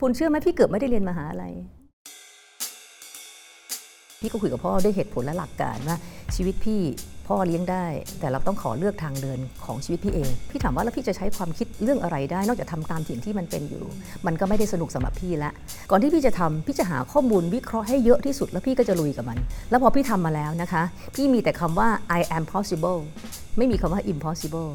คุณเชื่อไหมพี่เกือบไม่ได้เรียนมหาลัยพี่ก็คุยกับพ่อด้วยเหตุผลและหลักการว่าชีวิตพี่พ่อเลี้ยงได้ แต่เราต้องขอเลือกทางเดินของชีวิตพี่เอง พี่ถามว่าแล้วพี่จะใช้ความคิดเรื่องอะไรได้ นอกจากทำตามสิ่งที่มันเป็นอยู่ มันก็ไม่ได้สนุกสำหรับพี่ละก่อนที่พี่จะทำพี่จะหาข้อมูลวิเคราะห์ให้เยอะที่สุดแล้วพี่ก็จะลุยกับมัน แล้วพอพี่ทำมาแล้วนะคะ พี่มีแต่คำว่า I am possible ไม่มีคำว่า impossible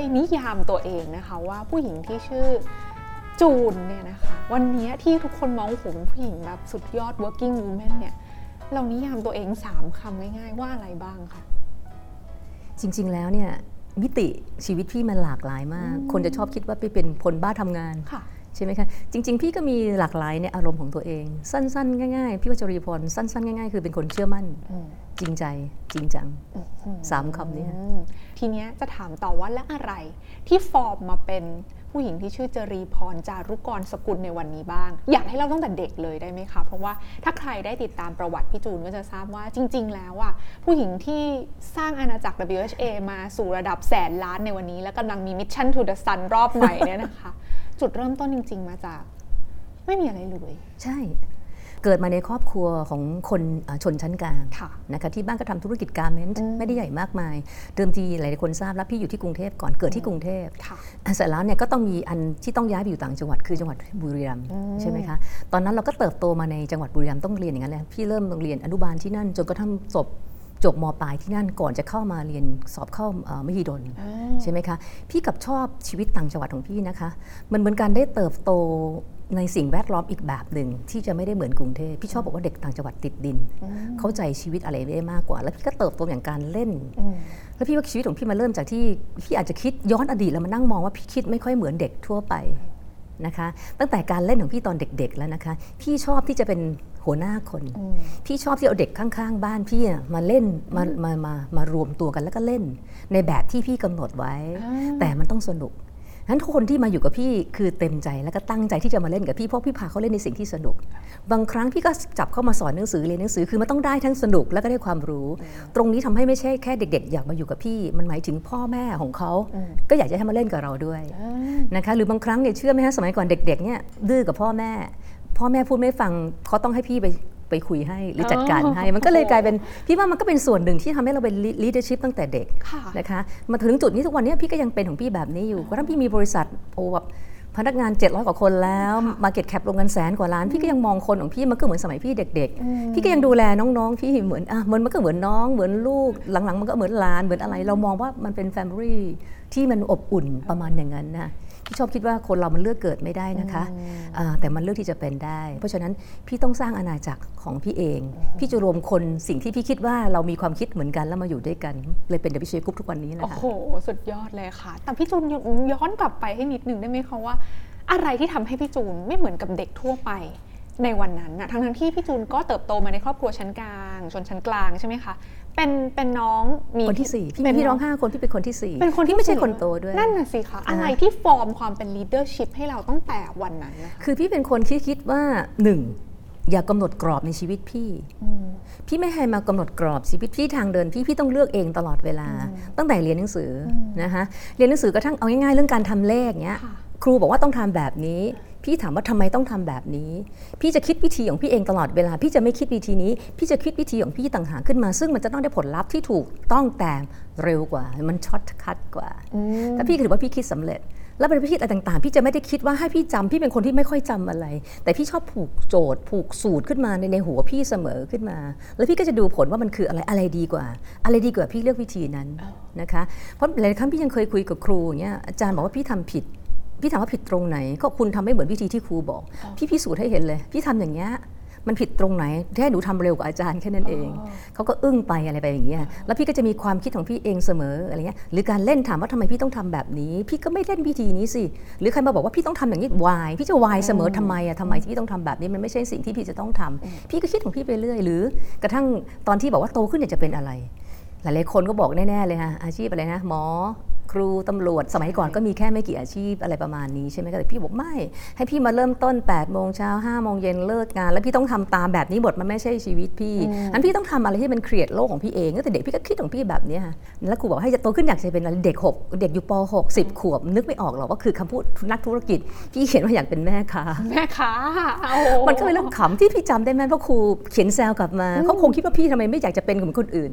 วยนิยามตัวเองนะคะว่าผู้หญิงที่ชื่อจูนเนี่ยนะคะวันนี้ที่ทุกคนมองผมผู้หญิงแบบสุดยอด working woman เนี่ยเรานิยามตัวเอง 3คำง่ายๆว่าอะไรบ้างคะจริงๆแล้วเนี่ยมิติชีวิตพี่มันหลากหลายมาก คนจะชอบคิดว่าพี่เป็นคนบ้าทำงานค่ะ ใช่ไหมคะจริง ๆ พี่ก็มีหลากหลายในอารมณ์ของตัวเอง สั้น ๆ ง่ายๆ พี่วจรีพรสั้น ๆ ง่ายๆ คือเป็นคนเชื่อมั่นอืมจริงใจจริงจังสามคำนี้อืมทีเนี้ยจะถามต่อว่าและอะไร ที่ฟอร์มมาเป็นผู้หญิงที่ชื่อจรีพรจารุกรสกุลในวันนี้บ้าง อยากให้เราตั้งแต่เด็กเลยได้ไหมคะ เพราะว่าถ้าใครได้ติดตามประวัติพี่จูนก็จะทราบว่าจริง ๆ แล้วอะผู้หญิงที่สร้างอาณาจักร WHA มาสู่ระดับแสนล้านในวันนี้ และกำลังมี mission to the sun รอบใหม่เนี่ยนะคะ จุดเริ่มต้นจริง ๆ มาจาก ไม่มีอะไรเลย ใช่ เกิดมาในครอบครัวของคนเอ่อชนชั้นกลางค่ะนะคะที่บ้านก็ทำธุรกิจการเมนต์อืมไม่ได้ใหญ่มากมาย เดิมทีหลายๆคนทราบแล้วพี่อยู่ที่กรุงเทพก่อนเกิดที่กรุงเทพค่ะเสร็จแล้วเนี่ยก็ต้องมีอันที่ต้องย้ายไปอยู่ต่างจังหวัดคือจังหวัดบุรีรัมย์อืมใช่ไหมคะตอนนั้นเราก็เติบโตมาในจังหวัดบุรีรัมย์ต้องเรียนอย่างนั้นเลยพี่เริ่มโรงเรียนอนุบาลที่นั่นจนกระทั่งจบ จบมปลายที่นั่นก่อนจะเข้ามาเรียนสอบเข้าเอ่อมหิดลอ่าใช่ไหมคะ พี่กับชอบชีวิตต่างจังหวัดของพี่นะคะ มันเหมือนการได้เติบโตในสิ่งแวดล้อมอีกแบบหนึ่งที่จะไม่ได้เหมือนกรุงเทพพี่ชอบบอกว่าเด็กต่างจังหวัดติดดิน เข้าใจชีวิตอะไรได้มากกว่า แล้วพี่ก็เติบโตอย่างการเล่นอืมแล้วพี่ว่าชีวิตของพี่มาเริ่มจากที่พี่อาจจะคิดย้อนอดีตแล้วมานั่งมองว่าพี่คิดไม่ค่อยเหมือนเด็กทั่วไปนะคะ ตั้งแต่การเล่นของพี่ตอนเด็ก ๆ แล้วนะคะ พี่ชอบที่จะเป็น หัวหน้าคนอืมพี่ชอบที่เอาเด็กข้างๆ บ้านพี่อะมาเล่นมามามามารวมตัวกันแล้วก็เล่น ในแบบที่พี่กำหนดไว้อ่าแต่มันต้องสนุกฉะนั้นทุกคนที่มาอยู่กับพี่คือเต็มใจแล้วก็ตั้งใจที่จะมาเล่นกับพี่เพราะพี่พาเขาเล่นในสิ่งที่สนุก บางครั้งพี่ก็จับเข้ามาสอนหนังสือเรียนหนังสือคือมันต้องได้ทั้งสนุกแล้วก็ได้ความรู้ ตรงนี้ทำให้ไม่ใช่แค่เด็ก ๆ อยากมาอยู่กับพี่ มันหมายถึงพ่อแม่ของเขาอืมก็อยากจะให้มาเล่นกับเราด้วยอ่านะคะหรือบางครั้งเนี่ยเชื่อไหมฮะสมัยก่อนเด็กๆเนี่ยดื้อกับพ่อแม่ พ่อแม่พูดไม่ฟังเขาต้องให้พี่ไปไปคุยให้หรือจัดการให้ มันก็เลยกลายเป็นพี่ว่ามันก็เป็นส่วนหนึ่งที่ทำให้เราเป็น leadership ตั้งแต่เด็กค่ะนะคะมาถึงจุดนี้ทุกวันนี้พี่ก็ยังเป็นของพี่แบบนี้อยู่กระทั่งพี่มีบริษัทโอ้แบบพนักงาน 700 กว่าคนแล้ว Market Cap ลงเงินแสนกว่าล้าน พี่ก็ยังมองคนของพี่มันก็เหมือนสมัยพี่เด็กอืมๆพี่ก็ยังดูแลน้องๆพี่เหมือนอะมันมันก็เหมือนน้องเหมือนลูกหลังๆ มันก็เหมือนหลานเหมือนอะไร เรามองว่ามันเป็น Family ที่มันอบอุ่นประมาณอย่างนั้นนะ พี่ชอบคิดว่าคนเรามันเลือกเกิดไม่ได้นะคะอ่าแต่มันเลือกที่จะเป็นได้ เพราะฉะนั้นพี่ต้องสร้างอาณาจักรของพี่เอง พี่จะรวมคนสิ่งที่พี่คิดว่าเรามีความคิดเหมือนกันแล้วมาอยู่ด้วยกัน เลยเป็น WHA Group ทุกวันนี้นะโอ้คะโหสุดยอดเลยค่ะ แต่พี่จูนย้อนกลับไปให้นิดนึงได้ไหมคะว่า อะไรที่ทำให้พี่จูนไม่เหมือนกับเด็กทั่วไปในวันนั้นนะทั้งทั้งๆที่พี่จูนก็เติบโตมาในครอบครัวชั้นกลางชนชั้นกลางใช่ไหมคะ เป็นเป็นน้องมีคนที่สี่พี่เป็มีพี่ร้องน้ห้าคนพี่เป็นคนที่สี่เป็นคนที่พี่ไม่ใช่สี่คนโตด้วยนั่นน่ะสิคะอ่าอะไรที่ฟอร์มความเป็น leadership ให้เราตั้งแต่วันนั้นนะคะคือพี่เป็นคนที่คิดว่าหนึ่งอย่ามากำหนดกรอบในชีวิตพี่ พี่ไม่ให้มากำหนดกรอบชีวิตพี่ทางเดินพี่พี่ต้องเลือกเองตลอดเวลา ตั้งแต่เรียนหนังสืออนะคะเรียนหนังสือกระทั่งเอาง่ายๆเรื่องการทำเลขเนี้ยค่ะครูบอกว่าต้องทำแบบนี้ พี่ถามว่าทำไมต้องทำแบบนี้ พี่จะคิดวิธีของพี่เองตลอดเวลา พี่จะไม่คิดวิธีนี้ พี่จะคิดวิธีของพี่ต่างหากขึ้นมา ซึ่งมันจะต้องได้ผลลัพธ์ที่ถูกต้องแต่เร็วกว่า มัน shortcut กว่าถ้าพี่ถือว่าพี่คิดสำเร็จแล้วเป็นพี่คิดอะไรต่างๆ พี่จะไม่ได้คิดว่าให้พี่จำพี่เป็นคนที่ไม่ค่อยจำอะไร แต่พี่ชอบผูกโจทย์ ผูกสูตรขึ้นมาในในหัวพี่เสมอขึ้นมา แล้วพี่ก็จะดูผลว่ามันคืออะไรอะไรดีกว่า อะไรดีกว่าพี่เลือกวิธีนั้นนะคะ เพราะหลายครั้งพี่ยังเคยคุยกับครูอย่างเงี้ยอาจารย์บอกว่าพี่ทำผิด พี่ถามว่าผิดตรงไหน ก็คุณทำไม่เหมือนวิธีที่ครูบอก พี่พิสูจน์ให้เห็นเลย พี่ทำอย่างเงี้ยมันผิดตรงไหนแค่หนูทำเร็วกว่าอาจารย์แค่นั้นเอง เขาก็อึ้งไปอะไรไปอย่างเงี้ย แล้วพี่ก็จะมีความคิดของพี่เองเสมออะไรเงี้ย หรือการเล่นถามว่าทำไมพี่ต้องทำแบบนี้ พี่ก็ไม่เล่นวิธีนี้สิ หรือใครมาบอกว่าพี่ต้องทำอย่างนี้วาย พี่จะวายเสมอทำไมอะทำไมที่พี่ต้องทำแบบนี้มันไม่ใช่สิ่งที่พี่จะต้องทำพี่ก็คิดของพี่ไปเรื่อย หรือกระทั่งตอนที่บอกว่าโตขึ้นอยากจะเป็นอะไร หลายๆคนก็บอกแน่ๆเลยฮะอาชีพอะไรนะหมอ ครูตำรวจ สมัยก่อนก็มีแค่ไม่กี่อาชีพอะไรประมาณนี้ใช่ไหมคะแต่พี่บอกไม่ ให้พี่มาเริ่มต้น8ปดโมงเช้าห้าโมงเย็นเลิกงาน แล้วพี่ต้องทำตามแบบนี้หมดมันไม่ใช่ชีวิตพี่อันพี่ต้องทำอะไรที่มันเครียดโลกของพี่เองตั้งแต่เด็กพี่ก็คิดของพี่แบบเนี้ยค่ะแล้วครูบอกให้จะโตขึ้นอยากจะเป็นอะไรเด็กหกเด็กอยู่ป .6 10 ขวบ นึกไม่ออกหรอกว่าคือคำพูดนักธุรกิจ พี่เขียนว่าอยากเป็นแม่ค้าแม่ค้าโอ้โหมันก็เป็นเรื่องขำที่พี่จำได้แม่นเพราะครูเขียนแซวกลับมาเขาคงคิดว่าพี่ทำไมไม่อยากจะเป็นเหมือนคนอื่น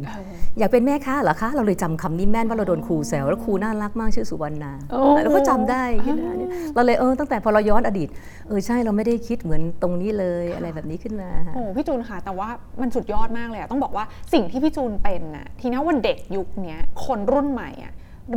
อยากเป็นแม่ค้าเหรอคะเราเลยจำคำนี้แม่นว่าเราโดนครูแซวแล้วครูน่ารักมากชื่อสุวรรณาโอ้เราก็จำได้ขึ้นมาเนี่ยเราเลยเออตั้งแต่พอเราย้อนอดีตเออใช่เราไม่ได้คิดเหมือนตรงนี้เลยอะไรแบบนี้ขึ้นมาค่ะโอ้พี่จูนค่ะ แต่ว่ามันสุดยอดมากเลยอะต้องบอกว่าสิ่งที่พี่จูนเป็นน่ะทีนี้วันเด็กยุคเนี้ยคนรุ่นใหม่อะ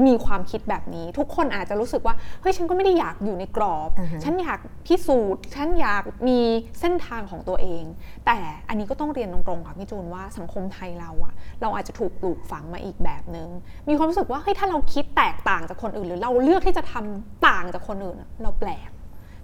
มีความคิดแบบนี้ ทุกคนอาจจะรู้สึกว่าเฮ้ยฉันก็ไม่ได้อยากอยู่ในกรอบอ่าฮะฉันอยากพิสูจน์ ฉันอยากมีเส้นทางของตัวเอง แต่อันนี้ก็ต้องเรียนตรงๆค่ะพี่จูนว่าสังคมไทยเราอะเราอาจจะถูกปลูกฝังมาอีกแบบนึง มีความรู้สึกว่าเฮ้ยถ้าเราคิดแตกต่างจากคนอื่น หรือเราเลือกที่จะทำต่างจากคนอื่นอะเราแปลก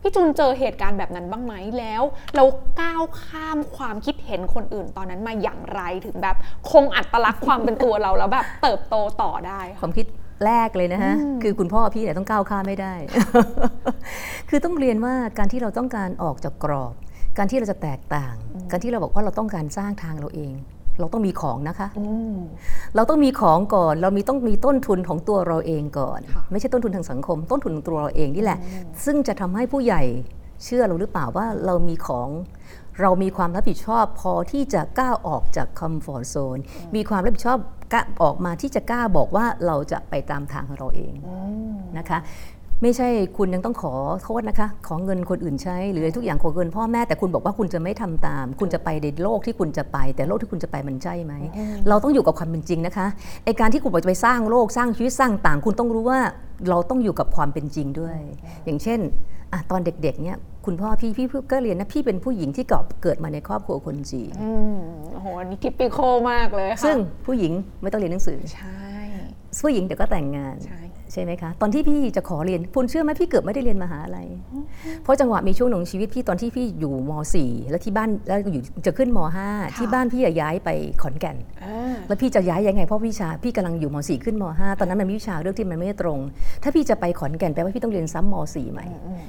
พี่จูนเจอเหตุการณ์แบบนั้นบ้างไหมแล้ว เราก้าวข้ามความคิดเห็นคนอื่นตอนนั้นมาอย่างไรถึงแบบคงอัตลักษณ์ความเป็นตัวเราแล้วแบบเติบโตต่อได้ความคิด แรกเลยนะฮะคือคุณพ่อพี่เนี่ยต้องก้าวข้ามไม่ได้ คือต้องเรียนว่าการที่เราต้องการออกจากกรอบ การที่เราจะแตกต่าง การที่เราบอกว่าเราต้องการสร้างทางเราเอง เราต้องมีของนะคะเราต้องมีของก่อน เรามีต้องมีต้นทุนของตัวเราเองก่อนค่ะไม่ใช่ต้นทุนทางสังคม ต้นทุนของตัวเราเองนี่แหละ ซึ่งจะทำให้ผู้ใหญ่เชื่อเราหรือเปล่าว่าเรามีของ เรามีความรับผิดชอบพอที่จะก้าวออกจากคอมฟอร์ z โซนมีความรับผิดชอบกล้าออกมาที่จะกล้าบอกว่าเราจะไปตามทางของเราเองนะคะไม่ใช่คุณยังต้องขอโทษนะคะ ขอเงินคนอื่นใช้ หรืออะไรทุกอย่างขอเงินพ่อแม่แต่คุณบอกว่าคุณจะไม่ทำตาม คุณจะไปในโลกที่คุณจะไป แต่โลกที่คุณจะไปมันใช่ไหม เราต้องอยู่กับความเป็นจริงนะคะไอการที่คุณบอกจะไปสร้างโลกสร้างชีวิตสร้างต่าง คุณต้องรู้ว่าเราต้องอยู่กับความเป็นจริงด้วย อย่างเช่น อะตอนเด็กๆเนี่ยคุณพ่อพี่พี่ก็เรียนนะพี่เป็นผู้หญิงที่เกิดเกิดมาในครอบครัวคนจีนอืมโอ้โหอันนี้ทิปปิโคมากเลยค่ะซึ่งผู้หญิงไม่ต้องเรียนหนังสือใช่ผู้หญิงเดี๋ยวก็แต่งงานใช่ ใช่ไหมคะตอนที่พี่จะขอเรียนคุณเชื่อไหมพี่เกือบไม่ได้เรียนมหาลัยเพราะจังหวะมีช่วงหนึ่งชีวิตพี่ตอนที่พี่อยู่ม .4 แล้วที่บ้านแล้วอยู่จะขึ้นม .5 ที่บ้านพี่อะย้ายไปขอนแก่นอ่าแล้วพี่จะย้ายยังไงเพราะวิชาพี่กำลังอยู่ม .4 ขึ้นม .5 ตอนนั้นมันมีวิชาเรื่องที่มันไม่ตรง ถ้าพี่จะไปขอนแก่นแปลว่าพี่ต้องเรียนซ้ำม .4 ใหม่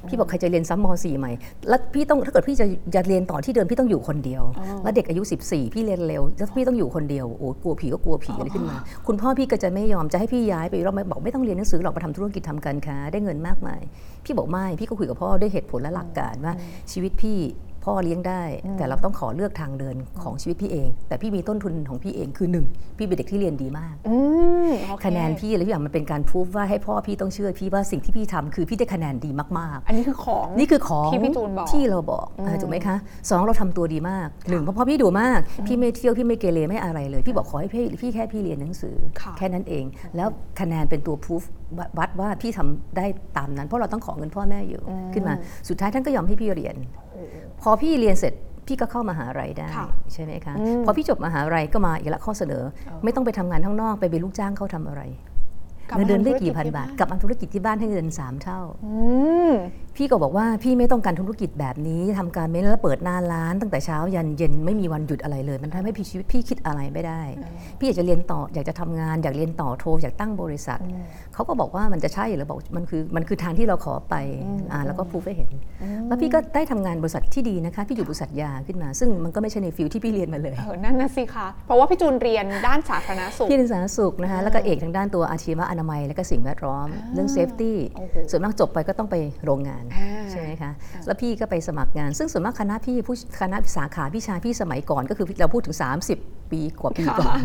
พี่บอกใครจะเรียนซ้ำม .4 ใหม่แล้วพี่ต้องถ้าเกิดพี่จะจะเรียนต่อที่เดิมพี่ต้องอยู่คนเดียว แล้วเด็กอายุ 14 พี่เรียนเร็วแล้วพี่ต้องอยู่คนเดียวโอ้กลัวผีก็กลัวผีอะไรขึ้นมา คุณพ่อพี่ก็จะไม่ยอมจะให้พี่ย้ายไปเราไม่บอกไม่ต้องเรียนหนังสือหรอกมาทำธุรกิจทำการค้าได้เงินมากมาย พี่บอกไม่พี่ก็คุยกับพ่อด้วยเหตุผลและหลักการว่าชีวิตพี่ พ่อเลี้ยงได้ แต่เราต้องขอเลือกทางเดินของชีวิตพี่เอง แต่พี่มีต้นทุนของพี่เองคือหนึ่งพี่เป็นเด็กที่เรียนดีมากอืมโอเคะแนนพี่อะไรทุกอย่างมันเป็นการพูดว่าให้พ่อพี่ต้องเชื่อพี่ว่าสิ่งที่พี่ทำคือพี่ได้คะแนนดีมากอันนี้คือของๆนี่คือของที่พี่จูนบอกที่เราบอกอ่าถูกไหมคะสองเราทำตัวดีมากหนึ่งเพราะพ่อพี่ดูมาก พี่ไม่เที่ยวพี่ไม่เกเรไม่อะไรเลย พี่บอกขอให้พี่พี่แค่พี่เรียนหนังสือค่ะแค่นั้นเอง แล้วคะแนนเป็นตัวพูฟวัดว่าพี่ทำได้ตามนั้น เพราะเราต้องขอเงินพ่อแม่อยู่ขึ้นมาสุดท้ายท่านก็ยอมให้พี่เรียน พอพี่เรียนเสร็จพี่ก็เข้ามหาลัยได้ค่ะใช่ไหมคะอืมพอพี่จบมหาลัยก็มาอีกละข้อเสนอ ไม่ต้องไปทำงานข้างนอกไปเป็นลูกจ้างเขาทำอะไรกลับเงินเดือนได้มาทำธุรกิจกี่พันที่บาทบ้านกลับมาธุรกิจที่บ้านให้เงินสามเท่าอืม พี่ก็บอกว่าพี่ไม่ต้องการธุรกิจแบบนี้ทำการเม้นแล้วเปิดหน้าร้าน ตั้งแต่เช้ายันเย็นไม่มีวันหยุดอะไรเลย มันทำให้พี่ชีวิตพี่คิดอะไรไม่ได้ พี่อยากจะเรียนต่ออยากจะทำงาน อยากเรียนต่อโทอยากตั้งบริษัทเขาก็บอกว่ามันจะใช่เหรือบอกมันคือมันคือทางที่เราขอไปอ่าแล้วก็พูดให้เห็น แล้วพี่ก็ได้ทำงานบริษัทที่ดีนะคะพี่อยู่บริษัทยาขึ้นมา ซึ่งมันก็ไม่ใช่ใน field ที่พี่เรียนมาเลยเออนั่นนะสิคะเพราะว่าพี่จูนเรียนด้านสาธารณสุขพี่เรียนสาธารณสุขนะคะแล้วก็เอกทางด้านตัวอาชีวอนามัย และก็สิ่งแวดล้อม เรื่อง safety โอ้โหส่วนมากจบไปก็ต้องไปโรงงานอ่าใช่ไหมคะแล้วพี่ก็ไปสมัครงาน ซึ่งส่วนมากคณะพี่ผู้คณะสาขาพี่ชายพี่สมัยก่อน ก็คือเราพูดถึง 30 ปีกว่าปีก่อน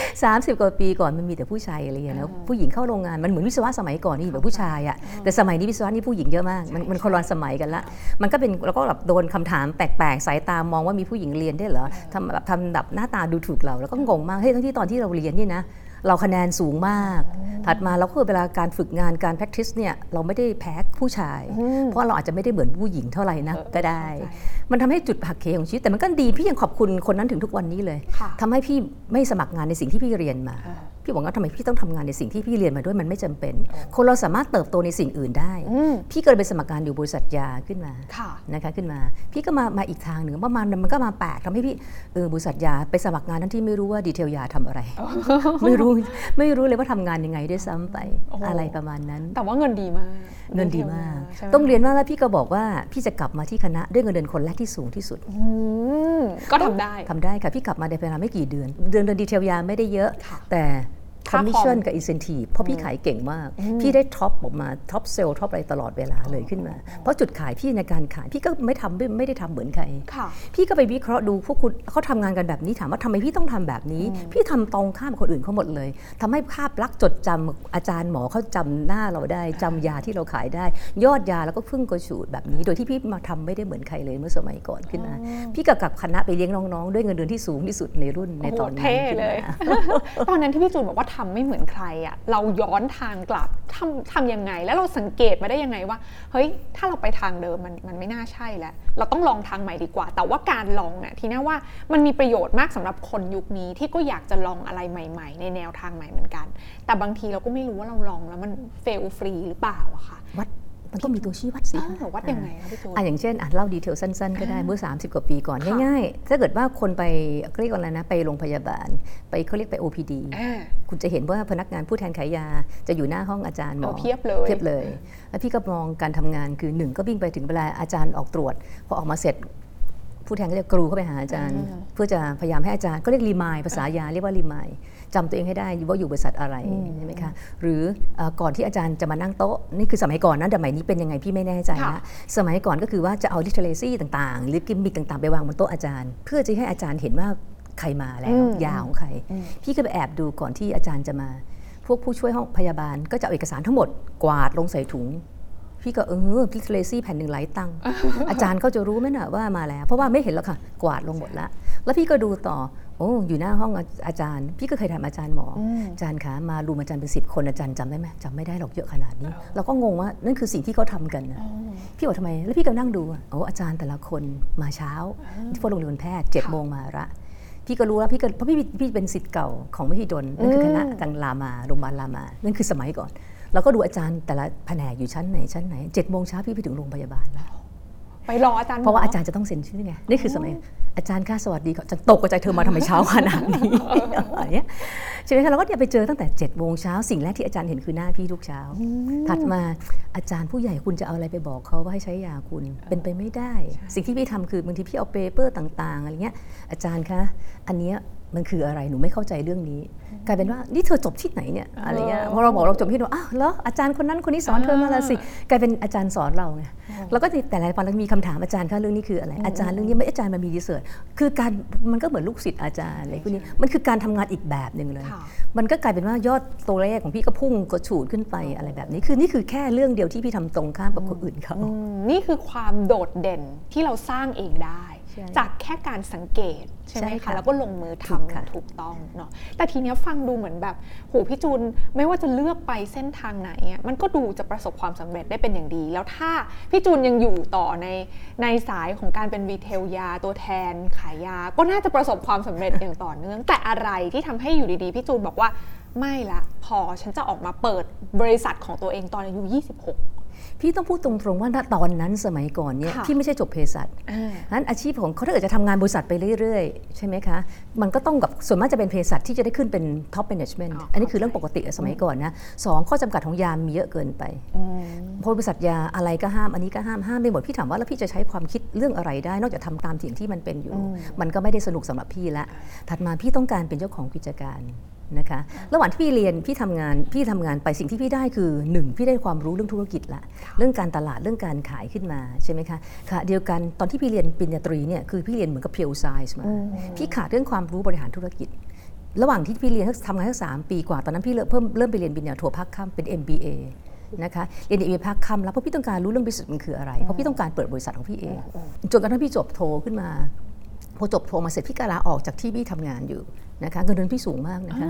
30กว่าปีก่อนมันมีแต่ผู้ชายเรียนแล้วผู้หญิงเข้าโรงงานมันเหมือนวิศวะสมัยก่อนนี่แบบผู้ชายอะแต่สมัยนี้วิศวะนี่ผู้หญิงเยอะมากมันมันคนละสมัยกันละมันก็เป็นเราก็แบบโดนคำถามแปลกๆสายตามองว่ามีผู้หญิงเรียนได้วยเหรอทำแบบทำแบบหน้าตาดูถูกเราแล้วก็งงมากเฮ้ยทั้งที่ตอนที่เราเรียนนี่นะ เราคะแนนสูงมาก ถัดมาเราก็คือเวลาการฝึกงานการ practice เนี่ยเราไม่ได้แพ้ผู้ชาย เพราะเราอาจจะไม่ได้เหมือนผู้หญิงเท่าไหร่นะเออก็ได้เข้าใจมันทำให้จุดหักเหของชีวิตแต่มันก็ดีพี่ยังขอบคุณคนนั้นถึงทุกวันนี้เลยค่ะทำให้พี่ไม่สมัครงานในสิ่งที่พี่เรียนมาอ่า พี่บอกว่าทำไมพี่ต้องทำงานในสิ่งที่พี่เรียนมาด้วยมันไม่จำเป็น คนเราสามารถเติบโตในสิ่งอื่นได้อืมพี่ก็เลยไปสมัครงานอยู่บริษัทยาขึ้นมาค่ะนะคะขึ้นมา พี่ก็มามาอีกทางหนึ่งประมาณมันก็มาแปลกทำให้พี่เออบริษัทยาไปสมัครงานนั้นที่ไม่รู้ว่าดีเทลยาทำอะไร ไม่รู้ไม่รู้เลยว่าทำงานยังไงด้วยซ้ำไปโอ้โหอะไรประมาณนั้น แต่ว่าเงินดีมาก เงินดีมากใช่ไหมต้องเรียนว่าแล้วพี่ก็บอกว่าพี่จะกลับมาที่คณะด้วยเงินเดือนคนแรกที่สูงที่สุดอืมก็ทำได้ทำได้ค่ะพี่กลับมาในเวลาไม่กี่เดือน เดือนเดือน detail ยาไม่ได้เยอะค่ะแต่ ค่าคอมกับ incentive เพราะพี่ขายเก่งมาก พี่ได้ top ออกมา top sales top อะไรตลอดเวลาเลยขึ้นมา เพราะจุดขายพี่ในการขาย พี่ก็ไม่ทำไม่ไม่ได้ทำเหมือนใครค่ะพี่ก็ไปวิเคราะห์ดูพวกคุณเขาทำงานกันแบบนี้ถามว่าทำไมพี่ต้องทำแบบนี้ พี่ทำตรงข้ามกับคนอื่นเขาหมดเลยทำให้ภาพลักษณ์จดจำอาจารย์หมอเขาจำหน้าเราได้จำยาที่เราขายได้ ยอดยาแล้วก็พุ่งกระฉูดแบบนี้ โดยที่พี่มาทำไม่ได้เหมือนใครเลยเมื่อสมัยก่อนขึ้นมาพี่กับกับคณะไปเลี้ยงน้องๆ ด้วยเงินเดือนที่สูงที่สุดในรุ่นในตอนนั้นโอ้โหเท่ขึ้นเลยมาตอนนั้นที่พี่จูนบอกว่าททำไม่เหมือนใครอะเราย้อนทางกลับทำทำยังไง แล้วเราสังเกตมาได้ยังไงว่า เฮ้ย ถ้าเราไปทางเดิมมันมันไม่น่าใช่แล้ว เราต้องลองทางใหม่ดีกว่า แต่ว่าการลองเนี่ยทีน่าว่ามันมีประโยชน์มากสำหรับคนยุคนี้ที่ก็อยากจะลองอะไรใหม่ ๆ ในแนวทางใหม่เหมือนกัน แต่บางทีเราก็ไม่รู้ว่าเราลองแล้วมันเฟลฟรีหรือเปล่าอะค่ะ มันต้องมีตัวชี้วัดสิเออวัดยังไงคะพี่จูนอะอย่างเช่นอะเล่าดีเทลสั้น ๆ ก็ได้เมื่อ 30 กว่าปีก่อนค่ะง่ายๆ ถ้าเกิดว่าคนไปเขาเรียกว่าอะไรนะ ไปโรงพยาบาล ไปเขาเรียกไป OPD อ่าคุณจะเห็นว่าพนักงานผู้แทนขายยา จะอยู่หน้าห้องอาจารย์หมอโอ้เพียบเลยเพียบเลย แล้วพี่ก็มองการทำงานคือหนึ่งก็วิ่งไปถึงเวลาอาจารย์ออกตรวจพอออกมาเสร็จผู้แทนก็จะกรูเข้าไปหาอาจารย์อืมเพื่อจะพยายามให้อาจารย์ก็เรียกรีมายภาษายาเรียกว่ารีมาย จำตัวเองให้ได้ว่าอยู่บริษัทอะไรใช่ไหมคะหรือเอ่อก่อนที่อาจารย์จะมานั่งโต๊ะนี่คือสมัยก่อนนะแต่สมัยนี้เป็นยังไงพี่ไม่แน่ใจค่ะนะสมัยก่อนก็คือว่าจะเอา literacy ต่างๆ หรือกิมมิคต่างๆ ไปวางบนโต๊ะอาจารย์ เพื่อจะให้อาจารย์เห็นว่าใครมาแล้วยาของใคร พี่ก็ไปแอบดูก่อนที่อาจารย์จะมา พวกผู้ช่วยห้องพยาบาลก็จะเอาเอกสารทั้งหมดกวาดลงใส่ถุงพี่ก็เออพิกเลซี่แผ่นหนึ่งหลายตังค์อาจารย์เขาจะรู้ไหมน่ะว่ามาแล้ว เพราะว่าไม่เห็นแล้วค่ะ กวาดลงหมดแล้วแล้วพี่ก็ดูต่อ โอ้อยู่หน้าห้องอาอาจารย์ พี่ก็เคยถามอาจารย์หมอออาจารย์คะมารูมอาจารย์เป็นสิบคนอาจารย์จำได้ไหมจำไม่ได้หรอกเยอะขนาดนี้ เราก็งงว่านั่นคือสิ่งที่เขาทำกันนะพี่บอกทำไม แล้วพี่ก็นั่งดูอะโอ้อาจารย์แต่ละคนมาเช้าที่พวกโรงเรียนแพทย์เจ็ดโมงมาละพี่ก็รู้แล้วพี่ก็เพราะพี่พี่เป็นสิทธิ์เก่าของมหิดลนั่นคือคณะตังรามาโรงพยาบาลรามา นั่นคือสมัยก่อนเราก็ดูอาจารย์แต่ละแผนกอยู่ชั้นไหนชั้นไหนเจ็ดโมงเช้าพี่ไปถึงโรงพยาบาลแล้ว ไปรออาจารย์หมเพราะว่าอาจารย์จะต้องเซ็นชื่อไงนี่คือสมัยอาจารย์ค่าสวัสดีก่อนจะตกใจเธอมาทำไมเช้าขนาดนี้อะไรเงี้ยใช่ไหมคะเราก็เนี่ยไปเจอตั้งแต่7จ็ดโมงเช้าสิ่งแรกที่อาจารย์เห็นคือหน้าพี่ทุกเช้า ถัดมาอาจารย์ผู้ใหญ่คุณจะเอาอะไรไปบอกเขาว่าให้ใช้ยาคุณเป็นไปไม่ได้ สิ่งที่พี่ทำคือบางทีพี่เอาเปเปอร์ต่าง ๆอะไรเงี้ยอาจารย์คะอันเนี้ยมันคืออะไรหนูไม่เข้าใจเรื่องนี้ กลายเป็นว่านี่เธอจบที่ไหนเนี่ยอะไรเงี้ยพอเราบอกเราจบที่หนูอ้าวแล้วอาจารย์คนนั้นคนนี้สอนเธอมาละสิกลายเป็นอาจารย์สอนเราไงแล้วก็แต่ละวันเรามีคำถามอาจารย์คะเรื่องนี้คืออะไรอาจารย์เรื่องนี้ไม่อาจารย์มันมีดีเสิร์ชคือการมันก็เหมือนลูกศิษย์อาจารย์อะไรพวกนี้มันคือการทำงานอีกแบบหนึ่งเลยค่ะมันก็กลายเป็นว่ายอดตัวเลขของพี่ก็พุ่งกระฉูดขึ้นไปอะไรแบบนี้คือนี่คือแค่เรื่องเดียวที่พี่ทำตรงข้ามกับคนอื่นเขาอืมนี่คือความโดดเด่นที่เราสร้างเองได้ใช่จากแค่การสังเกต ใช่ไหมใช่คะค่ะแล้วก็ลงมือถูกทำค่ะถูกต้องเนาะแต่ทีเนี้ยฟังดูเหมือนแบบโหพี่จูนไม่ว่าจะเลือกไปเส้นทางไหนอะมันก็ดูจะประสบความสำเร็จได้เป็นอย่างดี แล้วถ้าพี่จูนยังอยู่ต่อในในสายของการเป็นรีเทลยาตัวแทนขายยา ก็น่าจะประสบความสำเร็จอย่างต่อเนื่อง แต่อะไรที่ทำให้อยู่ดีๆพี่จูนบอกว่าไม่ละ พอฉันจะออกมาเปิดบริษัทของตัวเองตอนอายุ 26 พี่ต้องพูดตรงๆว่าณตอนนั้นสมัยก่อนเนี่ยค่ะพี่ไม่ใช่จบเภสัชอ่านั้นอาชีพของเขาถ้าเกิดจะทำงานบริษัทไปเรื่อยๆ ใช่ไหมคะ มันก็ต้องกับส่วนมากจะเป็นเภสัชที่จะได้ขึ้นเป็นท็อปแมネจเมนต์อ๋ออัอันนี้คือเรื่องปกติสมัยก่อนนะสองข้อจำกัดของยามีเยอะเกินไปอืมเพราะบริษัทยาอะไรก็ห้ามอันนี้ก็ห้ามห้ามไปหมดพี่ถามว่าแล้วพี่จะใช้ความคิดเรื่องอะไรได้ นอกจากทำตามสิ่งที่มันเป็นอยู่ มันก็ไม่ได้สนุกสำหรับพี่ละถัดมาพี่ต้องการเป็นเจ้าของกิจการ นะคะ ระหว่างที่พี่เรียนพี่ทำงานพี่ทำงานไปสิ่งที่พี่ได้คือหนึ่งพี่ได้ความรู้เรื่องธุรกิจละเรื่องการตลาดเรื่องการขายขึ้นมาใช่ไหมคะค่ะเดียวกันตอนที่พี่เรียนปริญญาตรีเนี่ยคือพี่เรียนเหมือนกับ pure science มาพี่ขาดเรื่องความรู้บริหารธุรกิจระหว่างที่พี่เรียนทำงานทั้งสามปีกว่า ตอนนั้นพี่เริ่มเพิ่มเริ่มไปเรียนปริญญาโทภาคค่ำเป็น MBA นะคะเรียน MBA ภาคค่ำแล้วเพราะพี่ต้องการรู้เรื่อง business มันคืออะไร เพราะพี่ต้องการเปิดบริษัทของพี่เอง จนกระทั่งพี่จบโทขึ้นมา พอจบโทมาเสร็จพี่ก็ลาออกจากที่พี่ทำงานอยู่ นะคะเงินเดือนพี่สูงมากนะคะ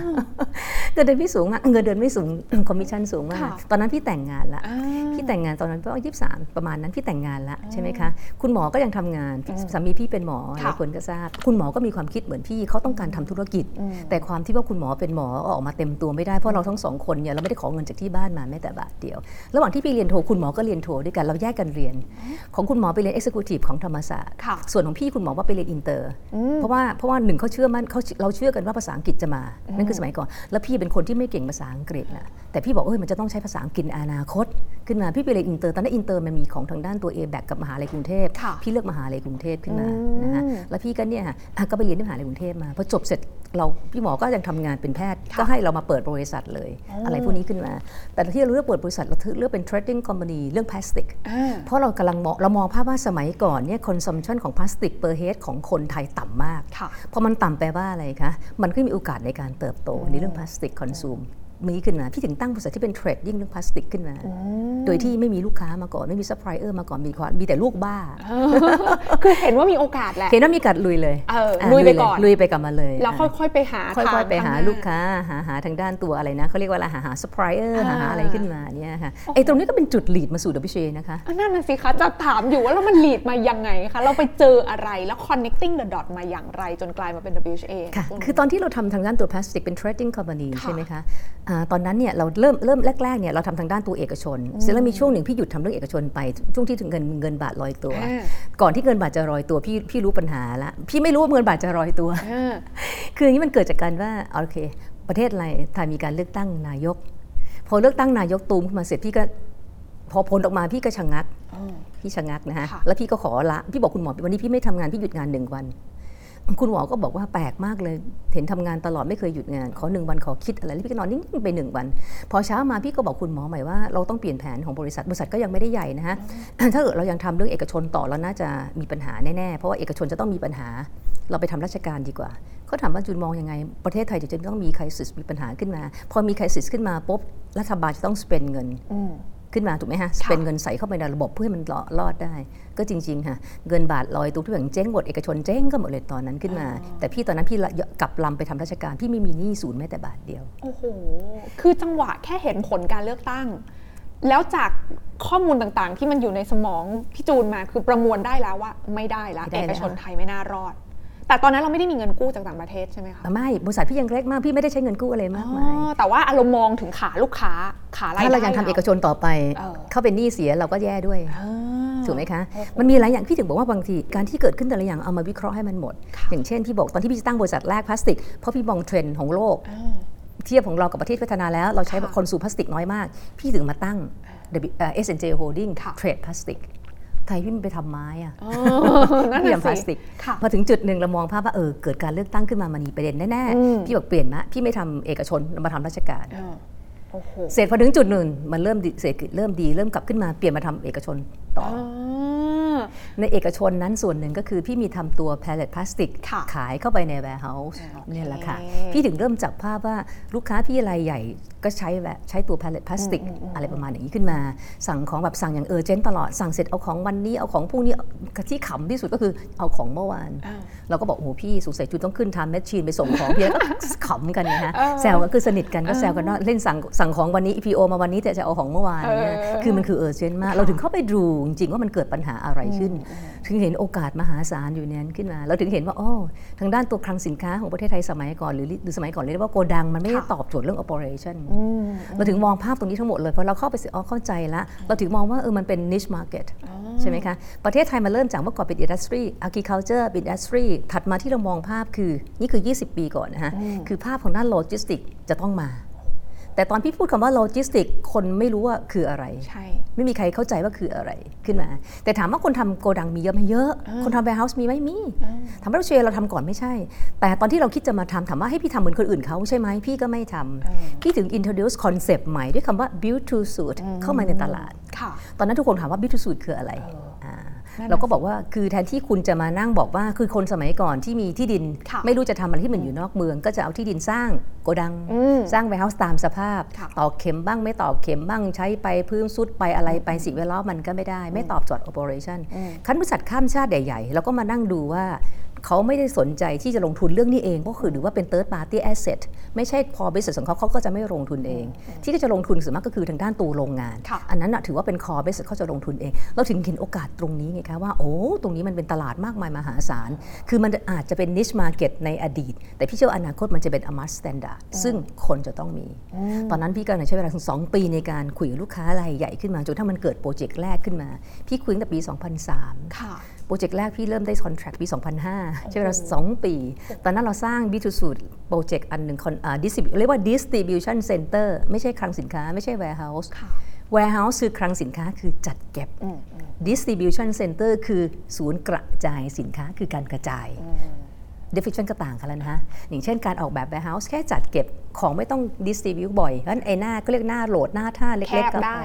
เงินเดือนพี่สูงมากเงินเดือนไม่สูงคอมมิชชั่นสูงมากค่ะตอนนั้นพี่แต่งงานละอ่าพี่แต่งงานตอนนั้นประมาณยี่สามประมาณนั้นพี่แต่งงานละใช่ไหมคะคุณหมอก็ยังทำงานสามีพี่เป็นหมอค่ะลายคนก็ทราบ คุณหมอก็มีความคิดเหมือนพี่เขาต้องการทำธุรกิจอืมแต่ความที่ว่าคุณหมอเป็นหมอออกมาเต็มตัวไม่ได้เพราะเราทั้งสองคนเนี่ยเราไม่ได้ขอเงินจากที่บ้านมาแม้แต่บาทเดียว ระหว่างที่พี่เรียนโทคุณหมอก็เรียนโทด้วยกันเราแยกกันเรียน ของคุณหมอไปเรียน Executive ของธรรมศาสตร์ค่ะส่วนของพี่คุณหมอว่าไปเรียนอินเตอร์อืมเพราะว่าเพราะว่าหนึ่งเขาเชื่อมั่นเขาเราเชื่อกันว่าภาษาอังกฤษจะมา นั่นคือสมัยก่อน แล้วพี่เป็นคนที่ไม่เก่งภาษาอังกฤษนะแต่พี่บอกเอ้ยมันจะต้องใช้ภาษาอังกฤษในอนาคต ขึ้นมาพี่ไปเรียนอินเตอร์ตอนนั้นอินเตอร์มันมีของทางด้านตัว A แบกกับมหาลัยกรุงเทพค่ะพี่เลือกมหาลัยกรุงเทพขึ้นมาอืมนะฮะแล้วพี่ก็เนี่ยค่ะอะก็ไปเรียนที่มหาลัยกรุงเทพมาพอจบเสร็จเราพี่หมอก็ยังทำงานเป็นแพทย์ก็ให้เรามาเปิดบริษัทเลย อะไรพวกนี้ขึ้นมา แต่ที่เราเลือกเปิดบริษัทเราเลือกเป็น trading company เรื่องพลาสติกอ่าเพราะเรากำลังมองเรามองภาพว่าสมัยก่อนเนี่ย consumption ของพลาสติก per head ของคนไทยต่ำมากค่ะพอมันต่ำแปลว่าอะไรคะมันก็มีโอกาสในการเติบโตในเรื่องพลาสติก consumption ขึ้นมา พี่ถึงตั้งบริษัทที่เป็น trading เรื่องพลาสติกขึ้นมา โดยที่ไม่มีลูกค้ามาก่อน ไม่มีซัพพลายเออร์มาก่อนมีความมีแต่ลูกบ้า คือเห็นว่ามีโอกาสแหละ เห็นว่ามีกัดลุยเลยเออลุยไปก่อน ลุยไปกับมาเลย แล้วอะค่อยๆไปหา ค่อยๆไปหาทงน้ลูกค้า หาหาทางด้านตัวอะไรนะเขาเรียกว่าอะไรหาหาซัพพลายเออร์อ่าหาหาอะไรขึ้นมาเนี่ยค่ะไอ้ตรงนี้ก็เป็นจุด lead มาสู่ WHA นะคะอะนั่นน่ะสิคะจะถามอยู่ว่าแล้วมัน lead มายังไงคะเราไปเจออะไรแล้ว connecting the dot มาอย่างไรจนกลายมาเป็น WHA ค่ะมคือตอนที่เราทำทางด้านตัวพลาสติกเป็น trading company ค่ะใช่ไหมคะอ่าตอนนั้นเนี่ยเราเริ่มเริ่มแรกๆเนี่ยเราทำทางด้านตัวเอกชนเสร็จแล้วมีช่วงหนึ่งพี่หยุดทำเรื่องเอกชนไปช่วงที่ถึงเงินเงินบาทลอยตัวอ่าก่อนที่เงินบาทจะลอยตัวพี่พี่รู้ปัญหาละพี่ไม่รู้ว่าเงินบาทจะลอยตัวอ่าคืออย่างนี้มันเกิดจากการว่าโอเค ประเทศอะไรไทยมีการเลือกตั้งนายก พอเลือกตั้งนายกตูมขึ้นมาเสร็จพี่ก็พอผลออกมาพี่ก็ชะงักอืมพี่ชะงักนะฮะค่ะแล้วพี่ก็ขอละพี่บอกคุณหมอวันนี้พี่ไม่ทำงานพี่หยุดงานหนึ่งวัน คุณหมอก็บอกว่าแปลกมากเลยเห็นทำงานตลอดไม่เคยหยุดงาน ขอหนึ่งวันขอคิดอะไรแล้วพี่ก็นอนนิ่งๆไปหนึ่งวัน พอเช้ามาพี่ก็บอกคุณหมอใหม่ว่าเราต้องเปลี่ยนแผนของบริษัทบริษัทก็ยังไม่ได้ใหญ่นะฮะถ้าเกิดเรายังทำเรื่องเอกชนต่อแล้วน่าจะมีปัญหาแน่ๆเพราะว่าเอกชนจะต้องมีปัญหา เราไปทำราชการดีกว่าเขาถามว่าจุนมองยังไง ประเทศไทยจะต้องมี crisis มีปัญหาขึ้นมา พอมี crisis ขึ้นมาปุ๊บรัฐบาลจะต้อง spend เงิน ขึ้นมาถูกไหมฮะ เป็นเงินใส่เข้าไปในระบบเพื่อให้มันรอดได้ ก็จริงๆค่ะเงินบาทลอยตัวทุกอย่างเจ๊งหมดเอกชนเจ๊งก็หมดเลยตอนนั้นขึ้นมา แต่พี่ตอนนั้นพี่ละกลับลำไปทำราชการพี่ไม่มีหนี้ศูนย์แม้แต่บาทเดียว โอ้โห คือจังหวะแค่เห็นผลการเลือกตั้ง แล้วจากข้อมูลต่างๆ ที่มันอยู่ในสมองพี่จูนมาคือประมวลได้แล้วว่าไม่ได้แล้วไม่ได้เอแล้วกชนไทยไม่น่ารอด แต่ตอนนั้นเราไม่ได้มีเงินกู้จากต่างประเทศใช่ไหมคะไม่บริษัทพี่ยังเล็กมากพี่ไม่ได้ใช้เงินกู้อะไรมากอ๋มายอแต่ว่าอารมณ์มองถึงขาลูกค้าขารายได้ถ้าเรายังทำเอกชนต่อไปเออเข้าเป็นหนี้เสียเราก็แย่ด้วยอ่าถูกไหมคะโอ้โหมันมีหลายอย่างพี่ถึงบอกว่าบางทีการที่เกิดขึ้นแต่ละอย่างเอามาวิเคราะห์ให้มันหมดค่ะอย่างเช่นพี่บอกตอนที่พี่ตั้งบริษัทแรกพลาสติกเพราะพี่มองเทรนด์ของโลกอ่าเทียบของเรากับประเทศพัฒนาแล้วเราใช้ค่ะ consume พลาสติกน้อยมาก พี่ถึงมาตั้ง W- เอ่อ S&J Holding ค่ะ trade พลาสติกไทยพี่มันไปทำไม้อะอ๋อนั่นพี่น่ะทำพลาสสิติกค่ะพอถึงจุดหนึ่งเรามองภาพว่าเออเกิดการเลือกตั้งขึ้นมามันมีประเด็นแน่อืมๆพี่บอกเปลี่ยนมะพี่ไม่ทำเอกชนมาทำราชการอ่าโอ้โหเสร็จพอถึงจุดหนึ่งมันเริ่มดีเศรษฐกิจเริ่มดีเริ่มกลับขึ้นมาเปลี่ยนมาทำเอกชนต่อออ่าในเอกชนนั้นส่วนหนึ่งก็คือพี่มีทำตัว pallet plastic ค่ะขายเข้าไปใน warehouse อ่าโอเคเนี่ยแหละค่ะ พี่ถึงเริ่มจับภาพว่าลูกค้าพี่รายใหญ่ ก็ใช้แบบใช้ตัว pallet plastic อะไรประมาณอย่างนี้ขึ้นมา สั่งของแบบสั่งอย่างเออเจนตลอดสั่งเสร็จเอาของวันนี้เอาของพรุ่งนี้ที่ขำที่สุดก็คือเอาของเมื่อวานอ่าเราก็บอกโอ้โหพี่สงสัยจูต้องขึ้นทำแมชชีนไปส่งของพี่แล้วก็ขำกันนะฮะเออแซวก็คือสนิทกันก็แซวกันว่าเล่นสั่งสั่งของวันนี้ EPO มาวันนี้แต่จะเอาของเมื่อวานเนี่ยเออคือมันคือเออเจนมาก เราถึงเข้าไปดูจริงๆว่ามันเกิดปัญหาอะไรขึ้น ถึงเห็นโอกาสมหาศาลอยู่ในนั้นขึ้นมาเราถึงเห็นว่าอ๋อทางด้านตัวคลังสินค้าของประเทศไทยสมัยก่อนหรือหรือสมัยก่อนเรียกว่าโกดังมันไม่ได้ค่ะตอบโจทย์เรื่อง operation อืมเราถึงมองภาพตรงนี้ทั้งหมดเลยพอเราเข้าไปเสร็จอ๋อเข้าใจละเราถึงมองว่าเออมันเป็น niche market ใช่ไหมคะประเทศไทยมาเริ่มจากเมื่อก่อนเป็น industry agriculture เป็น industry ถัดมาที่เรามองภาพคือนี่คือ 20 ปีก่อนนะฮะคือภาพของด้านโลจิสติกจะต้องมา แต่ตอนพี่พูดคำว่าโลจิสติกคนไม่รู้ว่าคืออะไร ใช่ ไม่มีใครเข้าใจว่าคืออะไรขึ้นมา แต่ถามว่าคนทำโกดังมีเยอะไหมเยอะ คนทำ warehouse มีไหมมีทำรัสเซียเราทำก่อนไม่ใช่ แต่ตอนที่เราคิดจะมาทำถามว่าให้พี่ทำเหมือนคนอื่นเขาใช่ไหมพี่ก็ไม่ทำพี่ถึง introduce concept ใหม่ด้วยคำว่า build to suit เข้ามาในตลาดค่ะตอนนั้นทุกคนถามว่า build to suit คืออะไรานั่นน่ะ เราก็บอกว่าคือแทนที่คุณจะมานั่งบอกว่าคือคนสมัยก่อนที่มีที่ดินค่ะไม่รู้จะทำอะไรที่มันอยู่นอกเมือง ก็จะเอาที่ดินสร้างโกดังอืมสร้างไวท์เฮาส์ตามสภาพค่ะตอกเข็มบ้างไม่ตอกเข็มบ้างใช้ไปพื้นซุดไปอะไรไปสิ่งแวดล้อมมันก็ไม่ได้ไม่ตอบโจทย์ operation คันบริษัทข้ามชาติใหญ่ๆเราก็มานั่งดูว่าเขาไม่ได้สนใจที่จะลงทุนเรื่องนี้เอง ก็คือหรือว่าเป็น third party asset ไม่ใช่พอ business ของเขาเขาก็จะไม่ลงทุนเอง ที่จะลงทุนส่วนมากก็คือทางด้านตัวโรงงานค่ะอันนั้นนะถือว่าเป็น core business เขาจะลงทุนเอง เราถึงเห็นโอกาสตรงนี้ไงคะว่าโอ้ตรงนี้มันเป็นตลาดมากมายมหาศาล คือมันอาจจะเป็น niche market ในอดีต แต่พี่เชื่อว่าอนาคตมันจะเป็น a must standard ซึ่งคนจะต้องมี ตอนนั้นพี่ก็ใช้เวลาถึง2ปีในการคุยกับลูกค้ารายใหญ่ขึ้นมาจนถ้ามันเกิดโปรเจกต์แรกขึ้นมา พี่คุยตั้งแต่ปี 2003ค่ะโปรเจกต์แรกพี่เริ่มได้คอนแท c t ปี 2005 ใช้เวลา2 ปี ตอนนั้นเราสร้าง b 2 s โปรเจกต์อันหนึ่งคอนอ่า distrib- เรียกว่า distribution center ไม่ใช่คลังสินค้า ไม่ใช่ warehouse ค่ะ warehouse คือคลังสินค้าคือจัดเก็บ distribution center คือศูนย์กระจายสินค้าคือการกระจาย definition ก็ต่างกันแล้วนะฮะ อย่างเช่นการออกแบบ warehouse แค่จัดเก็บของไม่ต้อง distribute บ่อยเพราะฉะนั้นไอ้หน้าก็เรียกหน้าโหลดหน้าท่าเล็กแคบๆก็พได้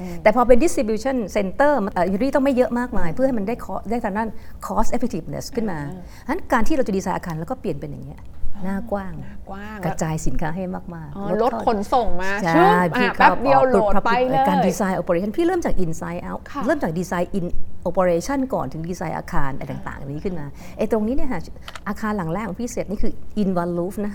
อแต่พอเป็น distribution center มันเอ่อยูรี่ต้องไม่เยอะมากมาย เพื่อให้มันได้ cost ได้ทางด้าน cost effectiveness ขึ้นมาฉะนั้นการที่เราจะดีไซน์อาคารแล้วก็เปลี่ยนเป็นอย่างเงี้ย หน้ากว้าง กว้างกระจายสินค้าให้มากอ๋อๆรถขนส่งมาใช่ชึบพี่อะแป๊บเดียวโหลดไปเลยการดีไซน์ operation พี่เริ่มจาก inside out ค่ะเริ่มจากดีไซน์ in operation ก่อนถึงดีไซน์อาคารอะไรต่างๆอันนี้ขึ้นมาไอ้ตรงนี้เนี่ยค่ะอาคารหลังแรกของพี่เสร็จนี่คือ in one roof นะ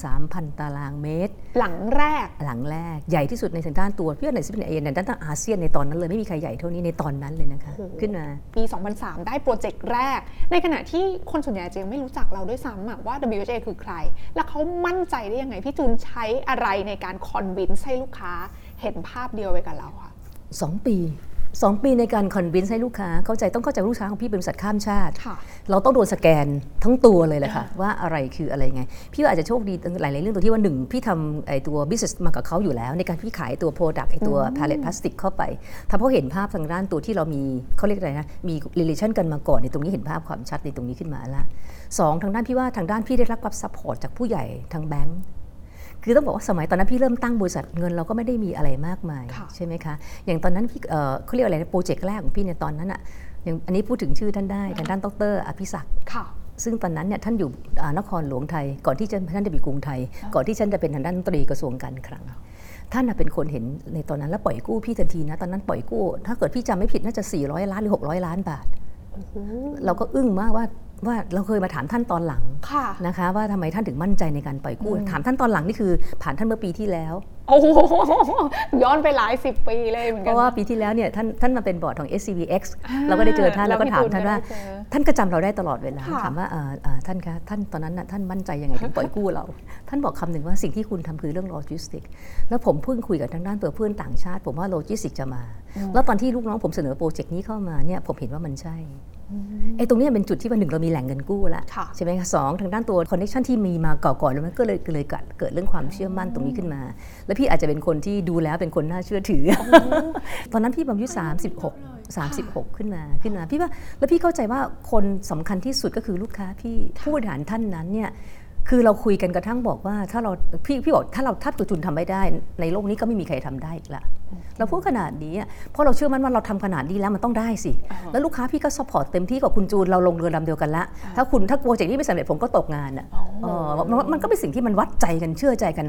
53,000ตารางเมตร หลังแรกหลังแรกใหญ่ที่สุดในทางด้านตัวพี่ว่าในสิเป็นเอในด้านอาเซียนในตอนนั้นเลยไม่มีใครใหญ่เท่านี้ในตอนนั้นเลยนะคะโอ้โหขึ้นมาปี 2003 ได้โปรเจกต์แรก ในขณะที่คนส่วนใหญ่อาจจะยังไม่รู้จักเราด้วยซ้ำอะว่า WHA คือใคร แล้วเขามั่นใจได้ยังไง พี่จูนใช้อะไรในการคอนวินให้ลูกค้าเห็นภาพเดียวไปกับเราค่ะ2ปี 2ปีในการคอนวินส์ให้ลูกค้าเข้าใจต้องเข้าใจว่าลูกค้าของพี่เป็นบริษัทข้ามชาติค่ะเราต้องโดนสแกนทั้งตัวเลยแหละค่ะ ว่าอะไรคืออะไรไง พี่ว่าอาจจะโชคดีหลาย ๆ เรื่องตัวที่ว่าหนึ่งพี่ทำไอตัว business มากับเขาอยู่แล้ว ในการพี่ขายตัว product ไอตัว pallet plastic เข้าไปถ้าเขาเห็นภาพทางด้านตัวที่เรามีเขาเรียกอะไรนะมี relation กันมาก่อนในตรงนี้เห็นภาพความชัดในตรงนี้ขึ้นมาละสองทางด้านพี่ว่าทางด้านพี่ได้รับความ support จากผู้ใหญ่ทางแบงก์ คือต้องบอกว่าสมัยตอนนั้นพี่เริ่มตั้งบริษัทเงินเราก็ไม่ได้มีอะไรมากมายค่ะใช่ไหมคะ อย่างตอนนั้นพี่เอ่อเขาเรียกอะไรนะโปรเจกต์แรกของพี่ในยตอนนั้นอะอย่างอันนี้พูดถึงชื่อท่านได้ทางด้านดรอภิศักดิ์ค่ะซึ่งตอนนั้นเนี่ยท่านอยู่อ่านครหลวงไทย ก่อนที่จะท่านจะมีกรุงไทย ก่อนที่ท่านจะเป็นทางด้านดนตรีกระทรวงการคลังท่านน่ะเป็นคนเห็นในตอนนั้นแล้วปล่อยกู้พี่ทันทีนะตอนนั้นปล่อยกู้ ถ้าเกิดพี่จำไม่ผิดน่าจะ 400 ล้านหรือ 600 ล้านบาท เราก็อึ้งมากว่า ว่าเราเคยมาถามท่านตอนหลังค่ะนะคะว่าทำไมท่านถึงมั่นใจในการปล่อยกู้ ถามท่านตอนหลังนี่คือ ผ่านท่านเมื่อปีที่แล้ว โอ้โหย้อนไปหลายสิบปีเลยเหมือนกันราะว่านะปีที่แล้วเนี่ยท่านท่านมาเป็นบอร์ดของ SCBX อ่าเราก็ได้เจอท่านแล้แล้ววก็ถามท่านว่าพี่จูนก็ได้เจอท่านก็จำเราได้ตลอดเวลาค่ะถามว่าเอ่อเอ่อท่านคะท่านตอนนั้นน่ะท่านมั่นใจยังไงถึงปล่อยกู้เรา ท่านบอกคำหนึ่งว่าสิ่งที่คุณทำคือเรื่องโลจิสติกแล้วผมเพิ่งคุยกับทางด้านตัวเพื่อนต่างชาติ ผมว่าโลจิสติกจะมา แล้วตอนที่ลูกน้องผมเสนอโปรเจกต์นี้เข้ามาเนี่ยผมเห็นว่ามันใช่ ไอ้ตรงเนี้ยเป็นจุดที่ว่าหนึ่งเรามีแหล่งเงินกู้แล้วค่ะใช่ไหมคะสองทางด้านตัว connection ที่มีมาก่อนๆแล้วมันก็เลยเลยเกิดเกิดเรื่องความเชื่อมั่นตรงนี้ขึ้นมา แล้วพี่อาจจะเป็นคนที่ดูแล้วเป็นคนน่าเชื่อถืออตอนนั้นพี่อายุ36 36 ขึ้นมาขึ้นมา พี่ว่าแล้วพี่เข้าใจว่าคนสำคัญที่สุดก็คือลูกค้าพี่ผู้บริหารท่านนั้นเนี่ย คือเราคุยกันกระทั่งบอกว่าถ้าเราพี่พี่บอกถ้าเราถ้าตัวจูนทำไม่ได้ ในโลกนี้ก็ไม่มีใครทำได้อีกละเราพูดขนาดนี้อะเพราะเราเชื่อมั่นว่าเราทำขนาดนี้แล้วมันต้องได้สิ แล้วลูกค้าพี่ก็ support เต็มที่กับคุณจูนเราลงเรือลำเดียวกันละ ถ้าคุณถ้าโปรเจกต์นี้ไม่สำเร็จผมก็ตกงานอะเออมันมันก็เป็นสิ่งที่มันวัดใจกันเชื่อใจกัน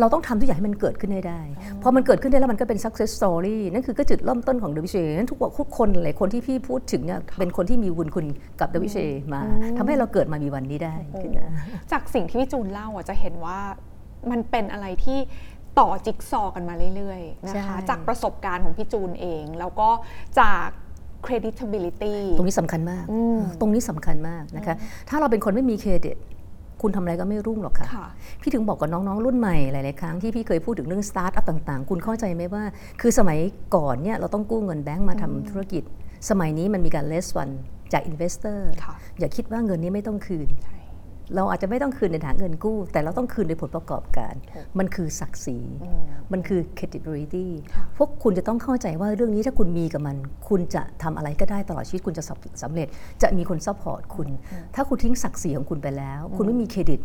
เราต้องทำทุกอย่างให้มันเกิดขึ้นให้ได้พอมันเกิดขึ้นได้แล้วมันก็เป็น success story นั่นคือก็จุดเริ่มต้นของ WHA นั้นทุกทุกคนหลายคนที่พี่พูดถึงเนี่ยเป็นคนที่มีบุญคุณกับ WHA มาทำให้เราเกิดมามีวันนี้ได้ขึ้นมาจากสิ่งที่พี่จูนเล่าอะจะเห็นว่ามันเป็นอะไรที่ต่อจิ๊กซอว์กันมาเรื่อยๆนะคะใช่จากประสบการณ์ของพี่จูนเอง แล้วก็จาก credibility ตรงนี้สำคัญมากอืมตรงนี้สำคัญมากนะคะ ถ้าเราเป็นคนไม่มีเครดิตคุณทำอะไรก็ไม่รุ่งหรอกค่ะค่ะพี่ถึงบอกกับน้องๆ รุ่นใหม่หลายๆครั้งที่พี่เคยพูดถึงเรื่องสตาร์ทอัพต่างๆ คุณเข้าใจไหมว่า คือสมัยก่อนเนี่ยเราต้องกู้เงินแบงก์มาทำธุรกิจ สมัยนี้มันมีการ raise fundจาก investor ค่ะอย่าคิดว่าเงินนี้ไม่ต้องคืนใช่ เราอาจจะไม่ต้องคืนในฐานเงินกู้ แต่เราต้องคืนในผลประกอบการถูกมันคือศักดิ์ศรีอืมมันคือ credibility ค่ะพวกคุณจะต้องเข้าใจว่าเรื่องนี้ถ้าคุณมีกับมัน คุณจะทำอะไรก็ได้ตลอดชีวิตคุณจะสำสำเร็จ จะมีคน support คุณ ถ้าคุณทิ้งศักดิ์ศรีของคุณไปแล้ว คุณไม่มีเครดิต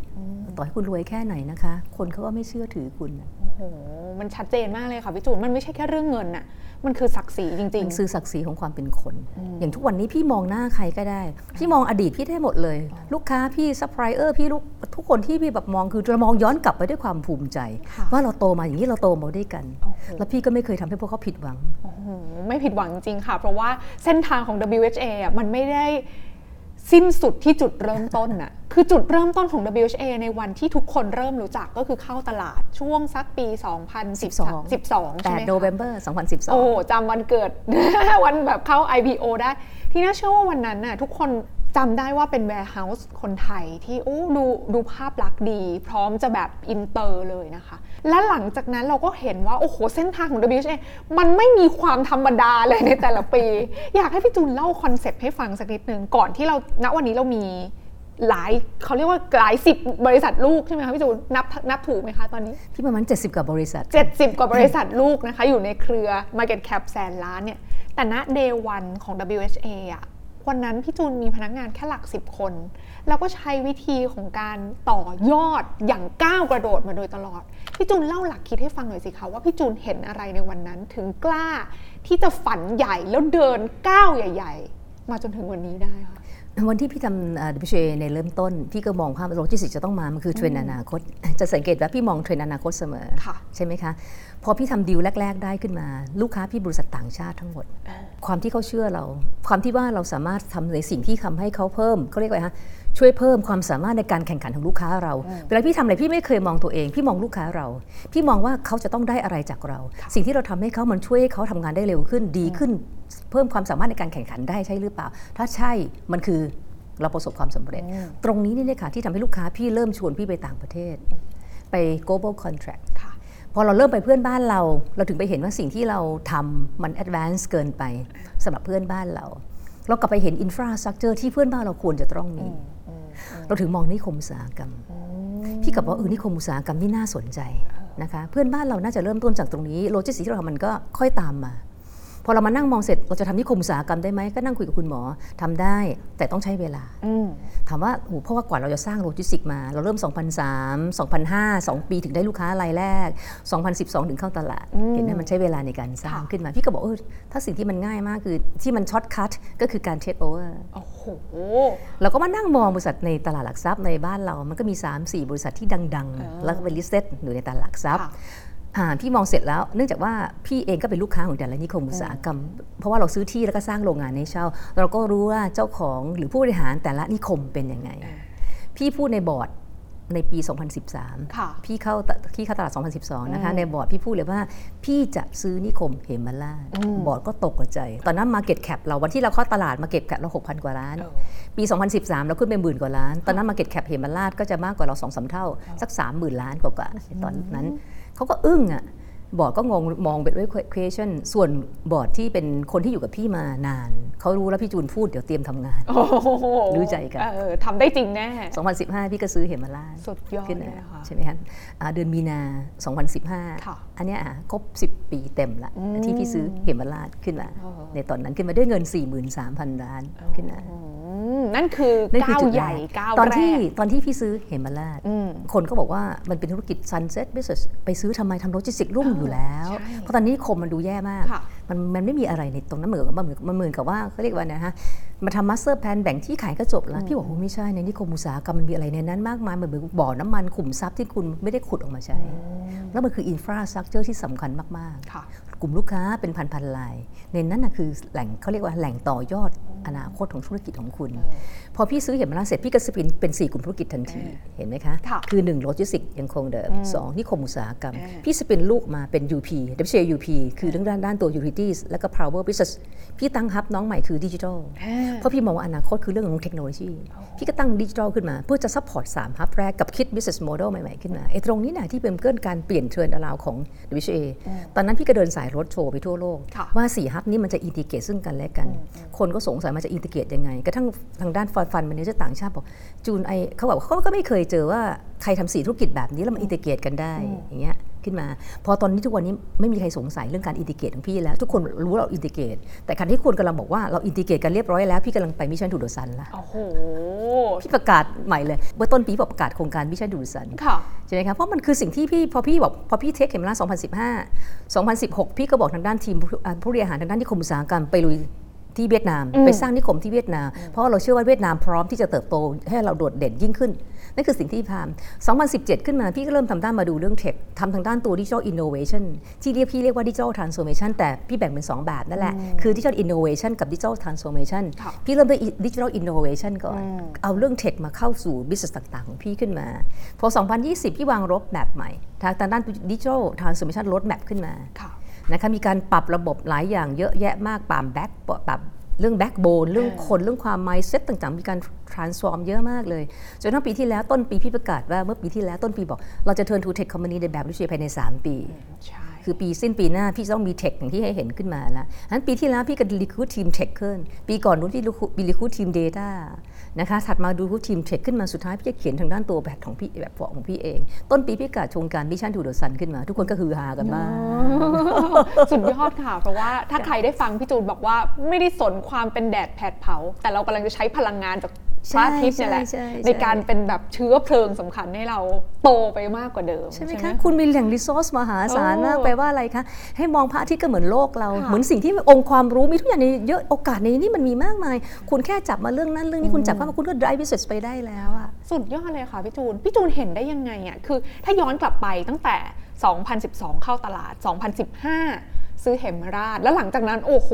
ต่อให้คุณรวยแค่ไหนนะคะ คนเขาก็ไม่เชื่อถือคุณน่ะโอ้โหมันชัดเจนมากเลยค่ะพี่จูนมันไม่ใช่แค่เรื่องเงินน่ะมันคือศักดิ์ศรีจริงมันคือศักดิ์ศรีของความเป็นคน อย่างทุกวันนี้พี่มองหน้าใครก็ได้ พี่มองอดีตพี่ได้หมดเลย ลูกค้าพี่ซัพพลายเออร์พี่ลูกทุกคนที่พี่แบบมองคือจะมองย้อนกลับไปด้วยความภูมิใจค่ะว่าเราโตมาอย่างนี้เราโตมาด้วยกันโอ้โหแล้วพี่ก็ไม่เคยทำให้พวกเขาผิดหวังโอ้โหไม่ผิดหวังจริงๆค่ะ เพราะว่าเส้นทางของ WHA อะมันไม่ได้สิ้นสุดที่จุดเริ่มต้นน่ะ คือจุดเริ่มต้นของ WHA ในวันที่ทุกคนเริ่มรู้จักก็คือเข้าตลาดช่วงสักปี 2012 12ใช่ไหม8คะโนเวม ber โอ้2012จำวันเกิด วันแบบเข้า IPO ได้ ที่น่าเชื่อว่าวันนั้นน่ะทุกคน จำได้ว่าเป็น warehouse คนไทยที่โอ้ดูดูภาพลักษณ์ดี พร้อมจะแบบอินเตอร์เลยนะคะ และหลังจากนั้นเราก็เห็นว่า โอ้โห เส้นทางของ WHA มันไม่มีความธรรมดาเลยในแต่ละปี อยากให้พี่จูนเล่าคอนเซปต์ให้ฟังสักนิดนึง ก่อนที่เราณวันนี้เรามีหลายเขาเรียกว่าหลายสิบบริษัทลูกใช่ไหมคะพี่จูนนับนับถูกไหมคะตอนนี้พี่ประมาณ 70 กว่าบริษัท 70 กว่าบริษัทลูกนะคะ อยู่ในเครือ Market Cap แสนล้านเนี่ยแต่ณ Day 1ของ WHA อะ วันนั้นพี่จูนมีพนักงานแค่หลัก10คน แล้วก็ใช้วิธีของการต่อยอดอย่างก้าวกระโดดมาโดยตลอด พี่จูนเล่าหลักคิดให้ฟังหน่อยสิคะว่าพี่จูนเห็นอะไรในวันนั้นถึงกล้าที่จะฝันใหญ่แล้วเดินก้าวใหญ่ ๆ มาจนถึงวันนี้ได้ค่ะวันที่พี่ทำ WHA ในเริ่มต้น พี่ก็มองภาพโลจิสติกส์จะต้องมา มันคือเทรนด์อนาคต จะสังเกตว่าพี่มองเทรนด์อนาคตเสมอค่ะใช่ไหมคะ พอพี่ทำดีลแรก ๆ ได้ขึ้นมา ลูกค้าพี่บริษัทต่างชาติทั้งหมด ความที่เขาเชื่อเรา ความที่ว่าเราสามารถทำในสิ่งที่ทำให้เขาเพิ่มเขาเรียกว่าไงฮะช่วยเพิ่มความสามารถในการแข่งขันของลูกค้าเราเวลาพี่ทำอะไรพี่ไม่เคยมองตัวเอง พี่มองลูกค้าเรา พี่มองว่าเขาจะต้องได้อะไรจากเรา สิ่งที่เราทำให้เขามันช่วยให้เขาทำงานได้เร็วขึ้นดีขึ้น เพิ่มความสามารถในการแข่งขันได้ใช่หรือเปล่า ถ้าใช่มันคือเราประสบความสำเร็จ ตรงนี้นี่เนี่ยค่ะที่ทำให้ลูกค้าพี่เริ่มชวนพี่ไปต่างประเทศ ไป global contract ค่ะ พอเราเริ่มไปเพื่อนบ้านเรา เราถึงไปเห็นว่าสิ่งที่เราทำมัน advance เกินไปสำหรับเพื่อนบ้านเรา เรากลับไปเห็น infrastructure ที่เพื่อนบ้านเราควรจะต้องมีเราถึงมองนิคมอุตสาหกรรมพี่กลับว่าเออนิคมอุตสาหกรรมนี่น่าสนใจนะคะ เพื่อนบ้านเราน่าจะเริ่มต้นจากตรงนี้โลจิสติกส์ที่เราทำมันก็ค่อยตามมา พอเรามานั่งมองเสร็จเราจะทำนิคมอุตสาหกรรมได้ไหมก็นั่งคุยกับคุณหมอทำได้แต่ต้องใช้เวลาอืมถามว่าโหเพราะว่ากว่าเราจะสร้างโลจิสติกส์มา เราเริ่ม 2003 2005 2 ปีถึงได้ลูกค้ารายแรก 2012 ถึงเข้าตลาดอืมเห็นไหมมันใช้เวลาในการสร้างค่ะขึ้นมา พี่ก็บอกเออถ้าสิ่งที่มันง่ายมากคือที่มัน shortcut ก็คือการเทคโอเวอร์โอ้โหเราก็มานั่งมองบริษัทในตลาดหลักทรัพย์ในบ้านเรามันก็มี 3-4 บริษัทที่ดังอ่าๆแล้วก็เป็น listed อยู่ในตลาดหลักทรัพย์ ค่ะอ่าพี่มองเสร็จแล้วเนื่องจากว่าพี่เองก็เป็นลูกค้าของแต่ละนิคมอุตสาหกรรม เพราะว่าเราซื้อที่แล้วก็สร้างโรงงานให้เช่า เราก็รู้ว่าเจ้าของหรือผู้บริหารแต่ละนิคมเป็นยังไง พี่พูดในบอร์ดในปี 2013ค่ะพี่เข้าตพี่เข้าตลาด 2012 นะคะอืมในบอร์ดพี่พูดเลยว่า พี่จะซื้อนิคมเหมราชอืมบอร์ดก็ตกใจ ตอนนั้น Market Cap เราวันที่เราเข้าตลาด Market Cap เรา 6,000 กว่าล้านเออปี 2013 เราขึ้นไปหมื่นกว่าล้าน ตอนนั้น Market Cap เหมราชก็จะมากกว่าเรา2อสเท่า สัก 30,000 ล้านกว่าๆตอนนั้น เขาก็อึ้งอะ บอร์ดก็งงมองเป็นด้วย question ส่วนบอร์ดที่เป็นคนที่อยู่กับพี่มานาน เขารู้แล้วพี่จูนพูดเดี๋ยวเตรียมทำงานโอ้โหรู้ใจกันเออทำได้จริงแน่ 2015 พี่ก็ซื้อเหมราชสุดยอดขึ้นเลยมาค่ะใช่ไหมคะอ่าเดือนมีนา 2015ค่ะอันเนี้ยอะครบ 10 ปีเต็มละอืมที่พี่ซื้อเหมราชขึ้นมาอ๋อในตอนนั้นขึ้นมาด้วยเงิน 43,000 ล้านขึ้นมาอืมนั่นคือนั่นคือก้าวจุดใหแรญ่กก้าวตอนแรที่กตอนที่พี่ซื้อเหมราชอืมคนก็บอกว่ามันเป็นธุรกิจ sunset business ไปซื้อทำไมทำโลจิสติกรุ่งอยู่แล้วใช่เพราะตอนนี้นิคมมันดูแย่มากค่ะมันมันไม่มีอะไรในตรงนั้นเหมือนกับมันเหมือนมันเหมือนกับว่าเขาเรียกว่านะฮะมาทำ master plan แบ่งที่ขายก็จบแล้วพี่บอกโอ้ไม่ใช่ในนิคมอุตสาหกรรมมันมีอะไรในนั้นมากมายมันเหมือนบ่อน้ำมันขุมทรัพย์ที่คุณไม่ได้ขุดออกมาใช้ แล้วมันคือ infrastructure ที่สำคัญมากๆค่ะกลุ่มลูกค้าเป็นพันพันๆราย ในนั้นนะคือแหล่งเขาเรียกว่าแหล่งต่อยอดอนาคตของธุรกิจของคุณพอพี่ซื้อเหมราชแล้วเสร็จพี่ก็ spin เป็น 4 กลุ่มธุรกิจทันทีเห็นไหมคะค่ะคือ 1 โลจิสติกยังคงเดิม 2 นิคมอุตสาหกรรมอ่าพี่ spin ลูกมาเป็น UP WHAUP คือเรื่องด้านด้านตัว utilities แล้วก็ power business พี่ตั้ง hub น้องใหม่คือดิจิทัลอ่าเพราะพี่มองว่าอนาคตคือเรื่องของเทคโนโลยีพี่ก็ตั้งดิจิทัลขึ้นมาเพื่อจะ support 3 hub แรกกับคิด business model ใหม่ๆขึ้นมาไอ้ตรงนี้นะที่เป็นเกินการเปลี่ยน turnaround ของ WHA ตอนนั้นพี่ก็เดินสายรถโชว์ไปทั่วโลกค่ะว่า4 hub นี้มันจะ integrate ซึ่งกันและกัน คนก็สงสัยมันจะ integrate ยังไงกระทั่งทางด้าน fund fund มันจะต่างชาติบอกจูน I เขาบอกเขาก็ไม่เคยเจอว่าใครทำสี่ธุรกิจแบบนี้แล้วมัน integrate กันได้อย่างเงี้ยขึ้นมา พอตอนนี้ทุกวันนี้ไม่มีใครสงสัยเรื่องการ integrate ของพี่แล้ว ทุกคนรู้ว่าเรา integrate แต่การที่คนกำลังบอกว่าเรา integrate กันเรียบร้อยแล้ว พี่กำลังไป Mission to the Sun ละโอ้โหพี่ประกาศใหม่เลยเมื่อต้นปีบอกประกาศโครงการ Mission to the Sun ค่ะใช่ไหมคะเพราะมันคือสิ่งที่พี่พอพี่บอกพอพี่เทคเข็มละ2015 2016 พี่ก็บอกทางด้านทีมผู้อ่าผู้บริหารทางด้านนิคมอุตสาหกรรมไปลุย ที่เวียดนามอืมไปสร้างนิคมที่เวียดนาม เพราะว่าเราเชื่อว่าเวียดนามพร้อมที่จะเติบโตให้เราโดดเด่นยิ่งขึ้น นั่นคือสิ่งที่ทำ2017 ขึ้นมาพี่ก็เริ่มทำด้านมาดูเรื่องเทคทำทางด้านตัว digital innovation ที่เรียกพี่เรียกว่า digital transformation แต่พี่แบ่งเป็น 2 แบบนั่นแหละ คือ digital innovation กับ digital transformation ค่ะพี่เริ่มด้วย digital innovation ก่อนอืมเอาเรื่องเทคมาเข้าสู่ business ต่างๆ ของพี่ขึ้นมา พอ 2020 พี่วาง road map ใหม่ทางด้าน digital transformation road map ขึ้นมาค่ะนะคะมีการปรับระบบหลายอย่างเยอะแยะมากปรับ back ปรับเรื่อง backbone เรื่องคนเรื่องความ mindset ต่างๆ มีการ transform เยอะมากเลยจนทั้งปีที่แล้วต้นปีพี่ประกาศว่าเมื่อปีที่แล้วต้นปีบอก เราจะ turn to tech company ในแบบวิชัยภายใน 3 ปีใช่คือปีสิ้นปีหน้าพี่จะต้องมี tech อย่างที่ให้เห็นขึ้นมาแล้วฉะนั้นปีที่แล้วพี่ก็ recruit ทีม tech ขึ้น ปีก่อนนู้นพี่ recruit ทีม data นะคะถัดมาดูทีม tech ขึ้นมาสุดท้ายพี่จะเขียนทางด้านตัวแบบของพี่แบบของพี่เอง ต้นปีพี่ประกาศโครงการ Mission to the Sun ขึ้นมา ทุกคนก็ฮือฮากันมากสุดยอดค่ะ เพราะว่าถ้าใครได้ฟังพี่จูนบอกว่าไม่ได้สนความเป็นแดดแผดเผา แต่เรากำลังจะใช้พลังงานจาก พระอาทิตย์เนี่ยแหละใช่ใช่ใช่ในการเป็นแบบเชื้อเพลิงสำคัญให้เราโตไปมากกว่าเดิม ใช่ไหมคะ คุณมีแหล่ง resource มหาศาลมากเออแปลว่าอะไรคะให้มองพระอาทิตย์ก็เหมือนโลกเราค่ะเหมือนสิ่งที่องค์ความรู้มีทุกอย่างในเยอะโอกาสในนี้มันมีมากมาย คุณแค่จับมาเรื่องนั้นเรื่องนี้คุณจับเข้ามาคุณก็ drive business ไปได้แล้วอะสุดยอดเลยค่ะพี่จูนพี่จูนเห็นได้ยังไงอะคือ ถ้าย้อนกลับไปตั้งแต่ 2012 เข้าตลาด 2015 ซื้อเหมราช แล้วหลังจากนั้นโอ้โห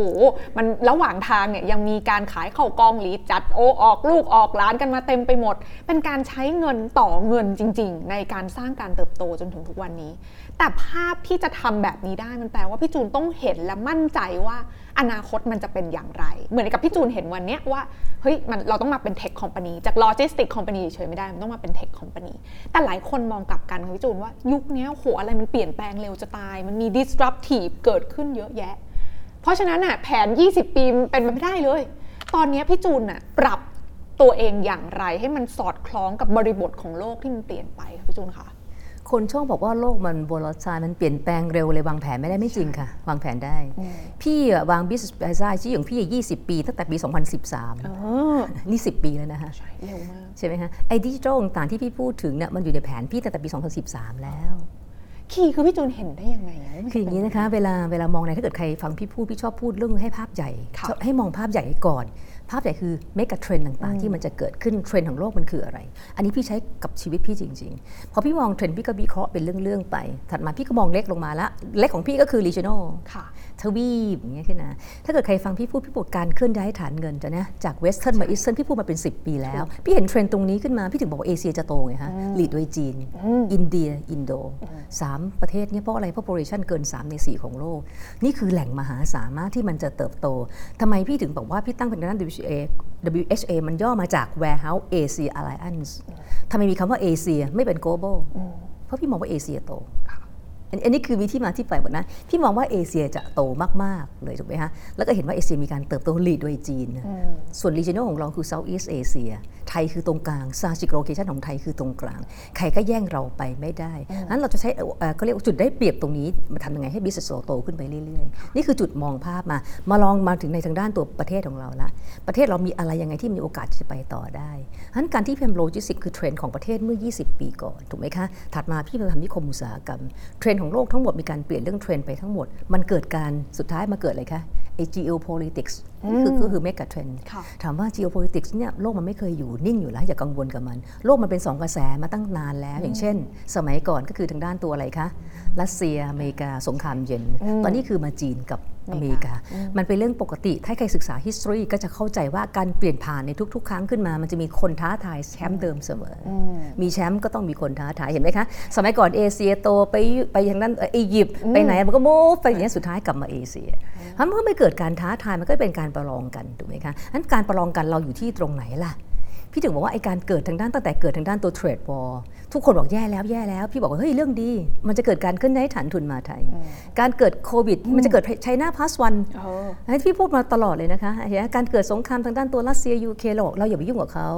มันระหว่างทางเนี่ยยังมีการขายเข้ากองหลีจัดโอออกลูกออกร้านกันมาเต็มไปหมด เป็นการใช้เงินต่อเงินจริง ๆ ในการสร้างการเติบโตจนถึงทุกวันนี้ แต่ภาพที่จะทำแบบนี้ได้มันแปลว่าพี่จูนต้องเห็นและมั่นใจว่า อนาคตมันจะเป็นอย่างไร เหมือนกับพี่จูนเห็นวันเนี้ยว่าเฮ้ยมันเราต้องมาเป็น tech company จาก logistic company เฉยไม่ได้ มันต้องมาเป็น tech company แต่หลายคนมองกลับกันค่ะพี่จูนว่ายุคนี้โหอะไรมันเปลี่ยนแปลงเร็วจะตาย มันมี disruptive เกิดขึ้นเยอะแยะ เพราะฉะนั้นน่ะแผน 20 ปีมันเป็นไปไม่ได้เลย ตอนเนี้ยพี่จูนน่ะปรับตัวเองอย่างไรให้มันสอดคล้องกับบริบทของโลกที่มันเปลี่ยนไปค่ะพี่จูนคะ คนชอบบอกว่าโลกมัน volatile มันเปลี่ยนแปลงเร็วเลยวางแผนไม่ได้ไม่จริงค่ะ วางแผนได้ พี่อะวาง business plan ที่ของพี่อะ20ปี ตั้งแต่ปีเอ2013อนี่10ปีแล้วนะคะใช่เร็วมากใช่ไหมคะไอ้ดิจิทัลต่างๆที่พี่พูดถึงเนี่ยมันอยู่ในแผนพี่ตั้งแต่ปี 2013 แล้ว key คือพี่จูนเห็นได้ยังไงะคืออย่างนี้นะคะ เวลาเวลามองอะไรถ้าเกิดใครฟังพี่พูดพี่ชอบพูดเรื่องให้ภาพใหญ่ค่ะชอบให้มองภาพใหญ่ก่อน ภาพใหญ่คือ mega trend ต่างๆ ที่มันจะเกิดขึ้นเทรนด์ของโลกมันคืออะไร อันนี้พี่ใช้กับชีวิตพี่จริง ๆ พอพี่มองเทรนด์พี่ก็วิเคราะห์เป็นเรื่องๆไป ถัดมาพี่ก็มองเล็กลงมาละ เล็กของพี่ก็คือ regional ค่ะ ทวีปอย่างเงี้ยขึ้นนะถ้าเกิดใครฟังพี่พูดพี่พูดการเคลื่อนย้ายฐานเงินจะนะจาก Western มา Eastern พี่พูดมาเป็น 10 ปีแล้ว พี่เห็นเทรนด์ตรงนี้ขึ้นมา พี่ถึงบอกว่าเอเชียจะโตไงฮะ lead โดยจีน อินเดีย อินโดสามประเทศเนี้เพราะอะไร population เกิน 3 ใน 4 ของโลก นี่คือแหล่งมหาศาลมากที่มันจะเติบโตทำไมพี่ถึงบอกว่าพี่ตั้งเป็นด้าน WHA WHA มันย่อมาจาก Warehouse Asia Alliance ทำไมมีคำว่าเอเชียไม่เป็น global เพราะพี่มองว่าเอเชียโต อันอันนี้คือวิธีมาที่ไปหมดนะพี่มองว่าเอเชียจะโตมาก ๆ เลยถูกไหมฮะ แล้วก็เห็นว่าเอเชียมีการเติบโตลีดโดยจีนนะส่วน regional ของเราคือ Southeast Asia ไทยคือตรงกลาง strategic location ของไทยคือตรงกลาง ใครก็แย่งเราไปไม่ได้นั้นเราจะใช้เอ่อเขาเรียกว่าจุดได้เปรียบตรงนี้ มาทำยังไงให้ business เราโตขึ้นไปเรื่อย ๆ นี่คือจุดมองภาพมา มาลองมาถึงในทางด้านตัวประเทศของเราละ ประเทศเรามีอะไรยังไงที่มีโอกาสจะไปต่อได้นั้นการที่เพิ่มโลจิสติกคือเทรนด์ของประเทศเมื่อ 20 ปีก่อนถูกไหมคะ ถัดมาพี่มาทำนิคมอุตสาหกรรมเทรนด์ของโลกทั้งหมดมีการเปลี่ยนเรื่องเทรนด์ไปทั้งหมด มันเกิดการสุดท้ายมาเกิดอะไรคะ geopolitics นี่คือก็คือ mega trend ค่ะถามว่า geopolitics เนี่ยโลกมันไม่เคยอยู่นิ่งอยู่แล้ว อย่ากังวลกับมัน โลกมันเป็นสองกระแสมาตั้งนานแล้ว อย่างเช่น สมัยก่อนก็คือทางด้านตัวอะไรคะ รัสเซีย อเมริกาสงครามเย็น ตอนนี้คือมาจีนกับอเมริกา มันเป็นเรื่องปกติ ถ้าใครศึกษา history ก็จะเข้าใจว่าการเปลี่ยนผ่านในทุก ๆ ครั้งขึ้นมา มันจะมีคนท้าทายแชมป์เดิมเสมออมีแชมป์ก็ต้องมีคนท้าทายเห็นไหมคะ สมัยก่อนเอเชียโตไปไปอย่างนั้นเอ่ออียิปต์ไปไหนมันก็โมฟไปอย่างนี้ยสุดท้ายกลับมาเอเชีย เพราะเมื่อไม่เกิดการท้าทายมันก็เป็นการประลองกันถูกไหมคะนั้นการประลองกันเราอยู่ที่ตรงไหนล่ะพี่ถึงบอกว่าไอการเกิดทางด้านตั้งแต่เกิดทางด้านตัวเทรดวอลทุกคนบอกแย่แล้วแย่แล้ว พี่บอกว่าเฮ้ยเรื่องดี มันจะเกิดการเคลื่อนย้ายฐานทุนมาไทย การเกิดโควิด มันจะเกิด China Plus One เอออันนี้พี่พูดมาตลอดเลยนะคะเห็นไหมการเกิดสงครามทางด้านตัวรัสเซียยูเคเราบอกเราอย่าไปยุ่งกับเขา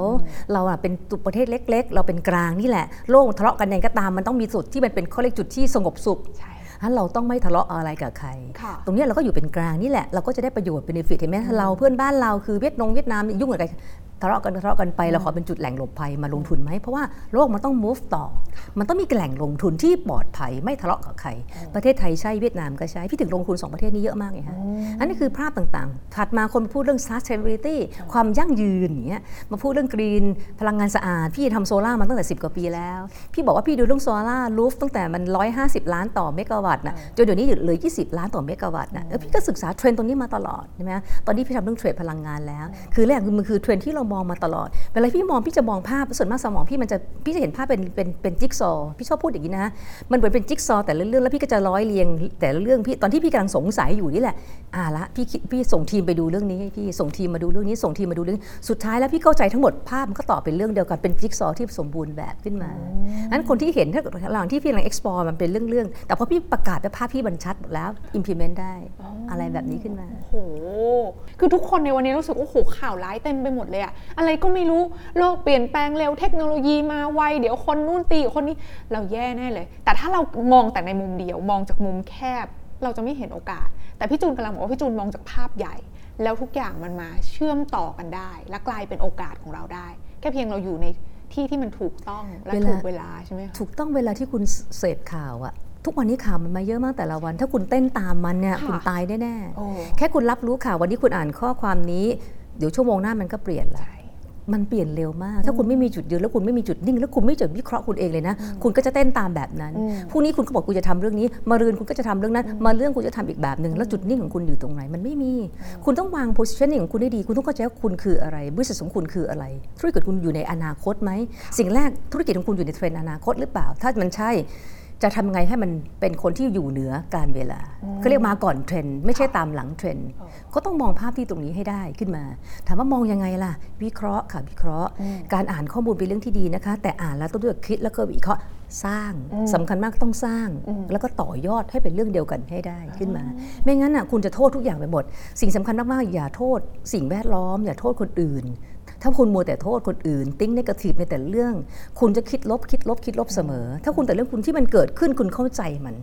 เราอะเป็นตัวประเทศเล็ก ๆ เราเป็นกลางนี่แหละโลกทะเลาะกันยังไงก็ตามมันต้องมีจุดที่มันเป็นข้อเรียกจุดที่สงบสุข ใช่ฉะนั้นเราต้องไม่ทะเลาะอะไรกับใครค่ะตรงเนี้ยเราก็อยู่เป็นกลางนี่แหละ เราก็จะได้ประโยชน์ benefit เห็นไหมเราเพื่อนบ้านเราคือเวียดนงเวียดนามยุ่งกับใคร ทะเลาะกันทะเลาะกันไปเราขอเป็นจุดแหล่งหลบภัยมาลงทุนไหมเพราะว่าโลกมันต้อง move ต่อ มันต้องมีแหล่งลงทุนที่ปลอดภัยไม่ทะเลาะกับใคร ประเทศไทยใช่เวียดนามก็ใช่พี่ถึงลงทุนสองประเทศนี้เยอะมากไงฮะอันนี้คือภาพต่างๆ ถัดมาคนพูดเรื่อง sustainability ความยั่งยืนอย่างเงี้ยมาพูดเรื่อง green พลังงานสะอาด พี่ทำโซล่าร์มาตั้งแต่ 10 กว่าปีแล้ว พี่บอกว่าพี่ดูเรื่อง solar roof ตั้งแต่มัน 150 ล้านต่อเมกะวัตต์นะจนเดี๋ยวนี้เหลือ 20 ล้านต่อเมกะวัตต์นะแล้วพี่ก็ศึกษาเทรนด์ตรงนี้มาตลอดใช่ไหมตอนนี้พี่ทำเรื่อง trade พลังงานแล้ว คือแรกคือมันคือเทรนด์ที่เรามองมาตลอด เวลาพี่มองพี่จะมองภาพส่วนมากสมองพี่มันจะพี่จะเห็นภาพเป็นเป็นเป็นจิ๊กซอพี่ชอบพูดอย่างนี้นะมันเหมือนเป็นจิ๊กซอแต่ละเรื่องแล้วพี่ก็จะร้อยเรียงแต่ละเรื่องพี่ตอนที่พี่กำลังสงสัยอยู่นี่แหละ อ่าละพี่คิดพี่ส่งทีมไปดูเรื่องนี้ให้พี่ส่งทีมมาดูเรื่องนี้ส่งทีมมาดูเรื่องนี้สุดท้ายแล้วพี่เข้าใจทั้งหมดภาพมันก็ต่อเป็นเรื่องเดียวกันเป็นจิ๊กซอว์ที่สมบูรณ์แบบขึ้นมานั้นคนที่เห็นถ้าหลังที่พี่กำลัง explore มันเป็นเรื่องๆแต่พอพี่ประกาศไปภาพพี่บรรชัดหมดแล้ว implement ได้อะไรแบบนี้ขึ้นมาโอ้โหคือทุกคนในวันนี้รู้สึกว่าโอ้โหข่าวร้ายเต็มไปหมดเลยอะอะไรก็ไม่รู้โลกเปลี่ยนแปลงเร็วเทคโนโลยีมาไวเดี๋ยวคนนู่นตีกับคนนี้เราแย่แน่เลย แต่ถ้าเรามองแต่ในมุมเดียวมองจากมุมแคบ เราจะไม่เห็นโอกาส แต่พี่จูนกำลังบอกว่าพี่จูนมองจากภาพใหญ่ แล้วทุกอย่างมันมาเชื่อมต่อกันได้ และกลายเป็นโอกาสของเราได้ แค่เพียงเราอยู่ในที่ที่มันถูกต้องและเวลาถูกเวลาใช่ไหมคะถูกต้องเวลาที่คุณเสพข่าวอะทุกวันนี้ข่าวมันมาเยอะมากแต่ละวัน ถ้าคุณเต้นตามมันเนี่ยค่ะคุณตายแน่โอ้ๆแค่คุณรับรู้ข่าววันนี้คุณอ่านข้อความนี้ เดี๋ยวชั่วโมงหน้ามันก็เปลี่ยนละใช่ มันเปลี่ยนเร็วมาก ถ้าคุณไม่มีจุดยืนแล้วคุณไม่มีจุดนิ่ง แล้วคุณไม่จุดวิเคราะห์คุณเองเลยนะ คุณก็จะเต้นตามแบบนั้นอืมพรุ่งนี้คุณก็บอกคุณจะทำเรื่องนี้ มารืนคุณก็จะทำเรื่องนั้น มาเรื่องคุณจะทำอีกแบบหนึ่งแล้วจุดนิ่งของคุณอยู่ตรงไหน มันไม่มี คุณต้องวาง positioning ของคุณให้ดี คุณต้องเข้าใจว่าคุณคืออะไรบริษัทของคุณคืออะไร ธุรกิจคุณอยู่ในอนาคตไหม สิ่งแรกธุรกิจของคุณอยู่ในเทรนด์อนาคตหรือเปล่า ถ้ามันใช่ จะทำยังไงให้มันเป็นคนที่อยู่เหนือกาลเวลาเขาเรียกมาก่อนเทรนด์ไม่ใช่ตามหลังเทรนด์ก็ต้องมองภาพที่ตรงนี้ให้ได้ขึ้นมา ถามว่ามองยังไงล่ะ วิเคราะห์ค่ะวิเคราะห์ การอ่านข้อมูลเป็นเรื่องที่ดีนะคะ แต่อ่านแล้วต้องด้วยคิดแล้วก็วิเคราะห์สร้างสำคัญมากต้องสร้าง แล้วก็ต่อยอดให้เป็นเรื่องเดียวกันให้ได้ขึ้นมา ไม่งั้นอะคุณจะโทษทุกอย่างไปหมด สิ่งสำคัญมากๆอย่าโทษ สิ่งแวดล้อม อย่าโทษคนอื่น ถ้าคุณมัวแต่โทษคนอื่น think negative ในแต่เรื่อง คุณจะคิดลบคิดลบคิดลบเสมอ ถ้าคุณแต่เรื่องคุณที่มันเกิดขึ้นคุณเข้าใจมัน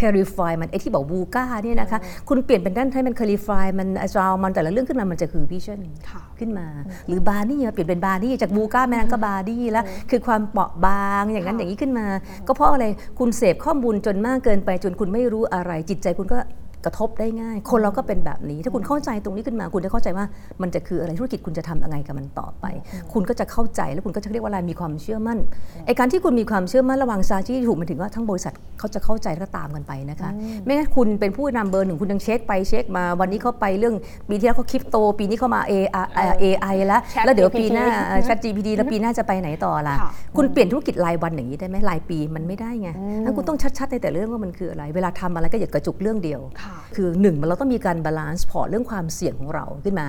clarify มันไอ้ที่บอก VUCA เนี่ยนะคะคุณเปลี่ยนเป็นด้านให้มัน clarify มันอาจารมันแต่ละเรื่องขึ้นมามันจะคือ vision ค่ะขึ้นมา หรือ BANI เปลี่ยนเป็น BANI จาก VUCA แมนก็ BANI แล้ว คือความเปราะบางอย่างนั้นอย่างนี้ขึ้นมา ก็เพราะอะไรคุณเสพข้อมูลจนมากเกินไปจนคุณไม่รู้อะไรจิตใจคุณก็ กระทบได้ง่าย คนเราก็เป็นแบบนี้ ถ้าคุณเข้าใจตรงนี้ขึ้นมา คุณจะเข้าใจว่ามันจะคืออะไรธุรกิจคุณจะทำยังไงกับมันต่อไป คุณก็จะเข้าใจแล้วคุณก็จะเรียกว่าอะไรมีความเชื่อมั่นไอการที่คุณมีความเชื่อมั่นระหว่างซาที่ถูกมันถึงว่าทั้งบริษัทเขาจะเข้าใจแล้วก็ตามกันไปนะคะไม่งั้นคุณเป็นผู้นำเบอร์หนึ่งคุณยังเช็คไปเช็คมา วันนี้เขาไปเรื่องปีที่แล้วเขาคริปโต ปีนี้เขามา AI เอ่อ AI แล้ว Chat แล้วเดี๋ยว GPT ปีหน้า Chat GPT แล้วปีหน้าจะไปไหนต่อล่ะค่ะคุณเปลี่ยนธุรกิจรายวันอย่างนี้ได้ไหมรายปีมันไม่ได้ไงงั้นคุณต้องชัดๆในแต่เรื่องว่ามันคืออะไร เวลาทำอะไรก็อย่ากระจุกเรื่องเดียวค่ะคือหนึ่งมันเราต้องมีการ balance พอร์ตเรื่องความเสี่ยงของเราขึ้นมา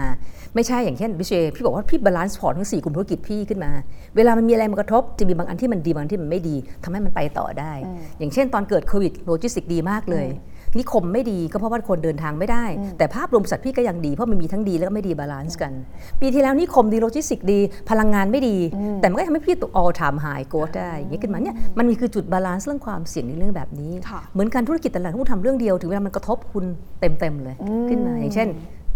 ไม่ใช่อย่างเช่นพี่เชพี่บอกว่าพี่ balance พอร์ตทั้งสี่กลุ่มธุรกิจพี่ขึ้นมา เวลามันมีอะไรมากระทบจะมีบางอันที่มันดีบางอันที่มันไม่ดีทำให้มันไปต่อได้ อย่างเช่น ตอนเกิดโควิดโลจิสติกดีมากเลย นิคมไม่ดีก็เพราะว่าคนเดินทางไม่ได้ แต่ภาพรวมบริษัทพี่ก็ยังดีเพราะมันมีทั้งดีแล้วก็ไม่ดี balance กัน ปีที่แล้วนิคมดีโลจิสติกดี พลังงานไม่ดี แต่มันก็ทำให้พี่ตัว all time high growth ได้อย่างนี้ขึ้นมาเนี่ยมันมีคือจุด balance เรื่องความเสี่ยงในเรื่องแบบนี้ค่ะเหมือนการธุรกิจแต่ละคุณทำเรื่องเดียวถึงเวลามันกระทบคุณเต็มๆเลยขึ้นมาอย่างเช่น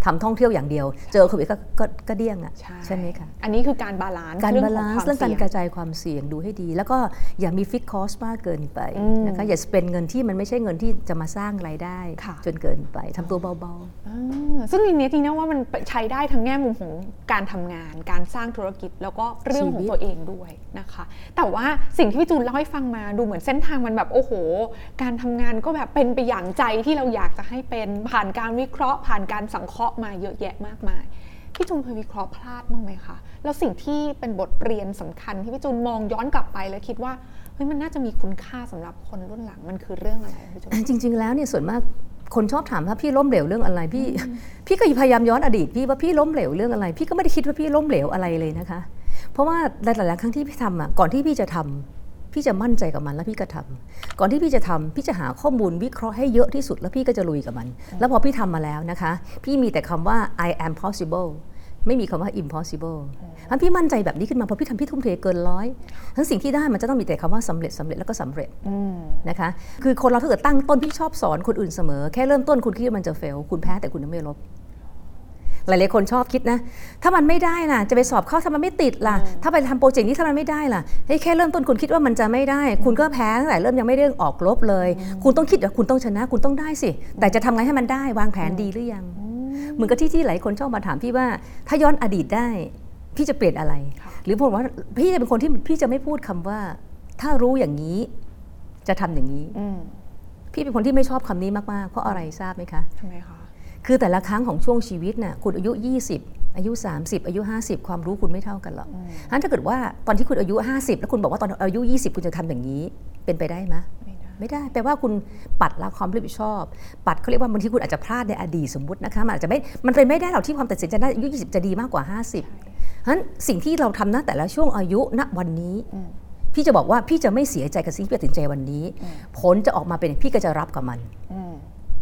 ทำท่องเที่ยวอย่างเดียว เจอโควิดก็ก็ก็เดี้ยงอะใช่ไหมคะอันนี้คือการ balance การเรื่องบาของลานควซ์เรื่องการสี่ยกระจายความเสี่ยงดูให้ดี แล้วก็อย่ามี fixed cost มากเกินไปอืมนะคะอย่าเป็นเงินที่มันไม่ใช่เงินที่จะมาสร้างรายได้ค่ะจนเกินไปทำตัวเบาอ่าซึ่งในนี้จริงนะว่ามันใช้ได้ทั้งแง่มุมของการทำงาน การสร้างธุรกิจแล้วก็เรื่องของตัวเองด้วยนะคะ แต่ว่าสิ่งที่พี่จูนเล่าให้ฟังมาดูเหมือนเส้นทางมันแบบโอ้โห การทำงานก็แบบเป็นไปอย่างใจที่เราอยากจะให้เป็นผ่านการวิเคราะห์ผ่านการสังเคราะห์มาเยอะแยะมากมาย พี่จูนเคยวิเคราะห์พลาดบ้างไหมคะ แล้วสิ่งที่เป็นบทเรียนสำคัญที่พี่จูนมองย้อนกลับไปแล้วคิดว่าเฮ้ยมันน่าจะมีคุณค่าสำหรับคนรุ่นหลังมันคือเรื่องอะไรพี่จูนจริง ๆ แล้วเนี่ยส่วนมากคนชอบถามว่าพี่ล้มเหลวเรื่องอะไรพี่ พี่ก็พยายามย้อนอดีตพี่ว่าพี่ล้มเหลวเรื่องอะไร พี่ก็ไม่ได้คิดว่าพี่ล้มเหลวอะไรเลยนะคะ เพราะว่าหลายๆครั้งที่พี่ทำอะก่อนที่พี่จะทำ พี่จะมั่นใจกับมันแล้วพี่ก็ทำก่อนที่พี่จะทำพี่จะหาข้อมูลวิเคราะห์ให้เยอะที่สุด แล้วพี่ก็จะลุยกับมัน แล้วพอพี่ทำมาแล้วนะคะ พี่มีแต่คำว่า I am possible ไม่มีคำว่า impossible ทั้นพี่มั่นใจแบบนี้ขึ้นมาพอพี่ทำพี่ทุ่มเทเกินร้อยทั้งสิ่งที่ได้มันจะต้องมีแต่คำว่าสำเร็จสำเร็จแล้วก็สำเร็จอืมนะคะ คือคนเราถ้าเกิดตั้งต้นพี่ชอบสอนคนอื่นเสมอ แค่เริ่มต้นคุณคิดว่ามันจะเฟล คุณแพ้แต่คุณยังไม่ลบ หลายๆคนชอบคิดนะ ถ้ามันไม่ได้ล่ะ จะไปสอบเข้าถ้ามันไม่ติดล่ะ ถ้าไปทำโปรเจกต์นี้ถ้ามันไม่ได้ล่ะเฮ้ยแค่เริ่มต้นคุณคิดว่ามันจะไม่ได้ คุณก็แพ้ตั้งแต่เริ่มยังไม่ได้ออกรบเลย คุณต้องคิดว่าคุณต้องชนะ คุณต้องได้สิ แต่จะทำไงให้มันได้ วางแผนดีหรือยังเหมือนกับที่ที่หลายคนชอบมาถามพี่ว่า ถ้าย้อนอดีตได้ พี่จะเปลี่ยนอะไรค่ะหรือผมว่าพี่จะเป็นคนที่พี่จะไม่พูดคำว่า ถ้ารู้อย่างนี้จะทำอย่างนี้อืมพี่เป็นคนที่ไม่ชอบคำนี้มากๆ เพราะอะไรทราบไหมคะทำไมคะ คือแต่ละครั้งของช่วงชีวิตน่ะคุณอายุ 20 อายุ 30 อายุ 50 ความรู้คุณไม่เท่ากันหรอกงั้นถ้าเกิดว่าตอนที่คุณอายุ 50 แล้วคุณบอกว่าตอนอายุ 20 คุณจะทำอย่างนี้ เป็นไปได้ไหมไม่ได้ไม่ได้แปลว่าคุณปัดละความรับผิดชอบ ปัดเขาเรียกว่าบางทีคุณอาจจะพลาดในอดีตสมมตินะคะมันอาจจะไม่ มันเป็นไม่ได้หรอกที่ความตัดสินใจณอายุ 20 จะดีมากกว่า 50ฉะนั้นสิ่งที่เราทำณแต่ละช่วงอายุณวันนี้อืมพี่จะบอกว่าพี่จะไม่เสียใจกับสิ่งที่พี่ตัดสินใจวันนี้ ผลจะออกมาเป็นพี่ก็จะรับกับมันอืม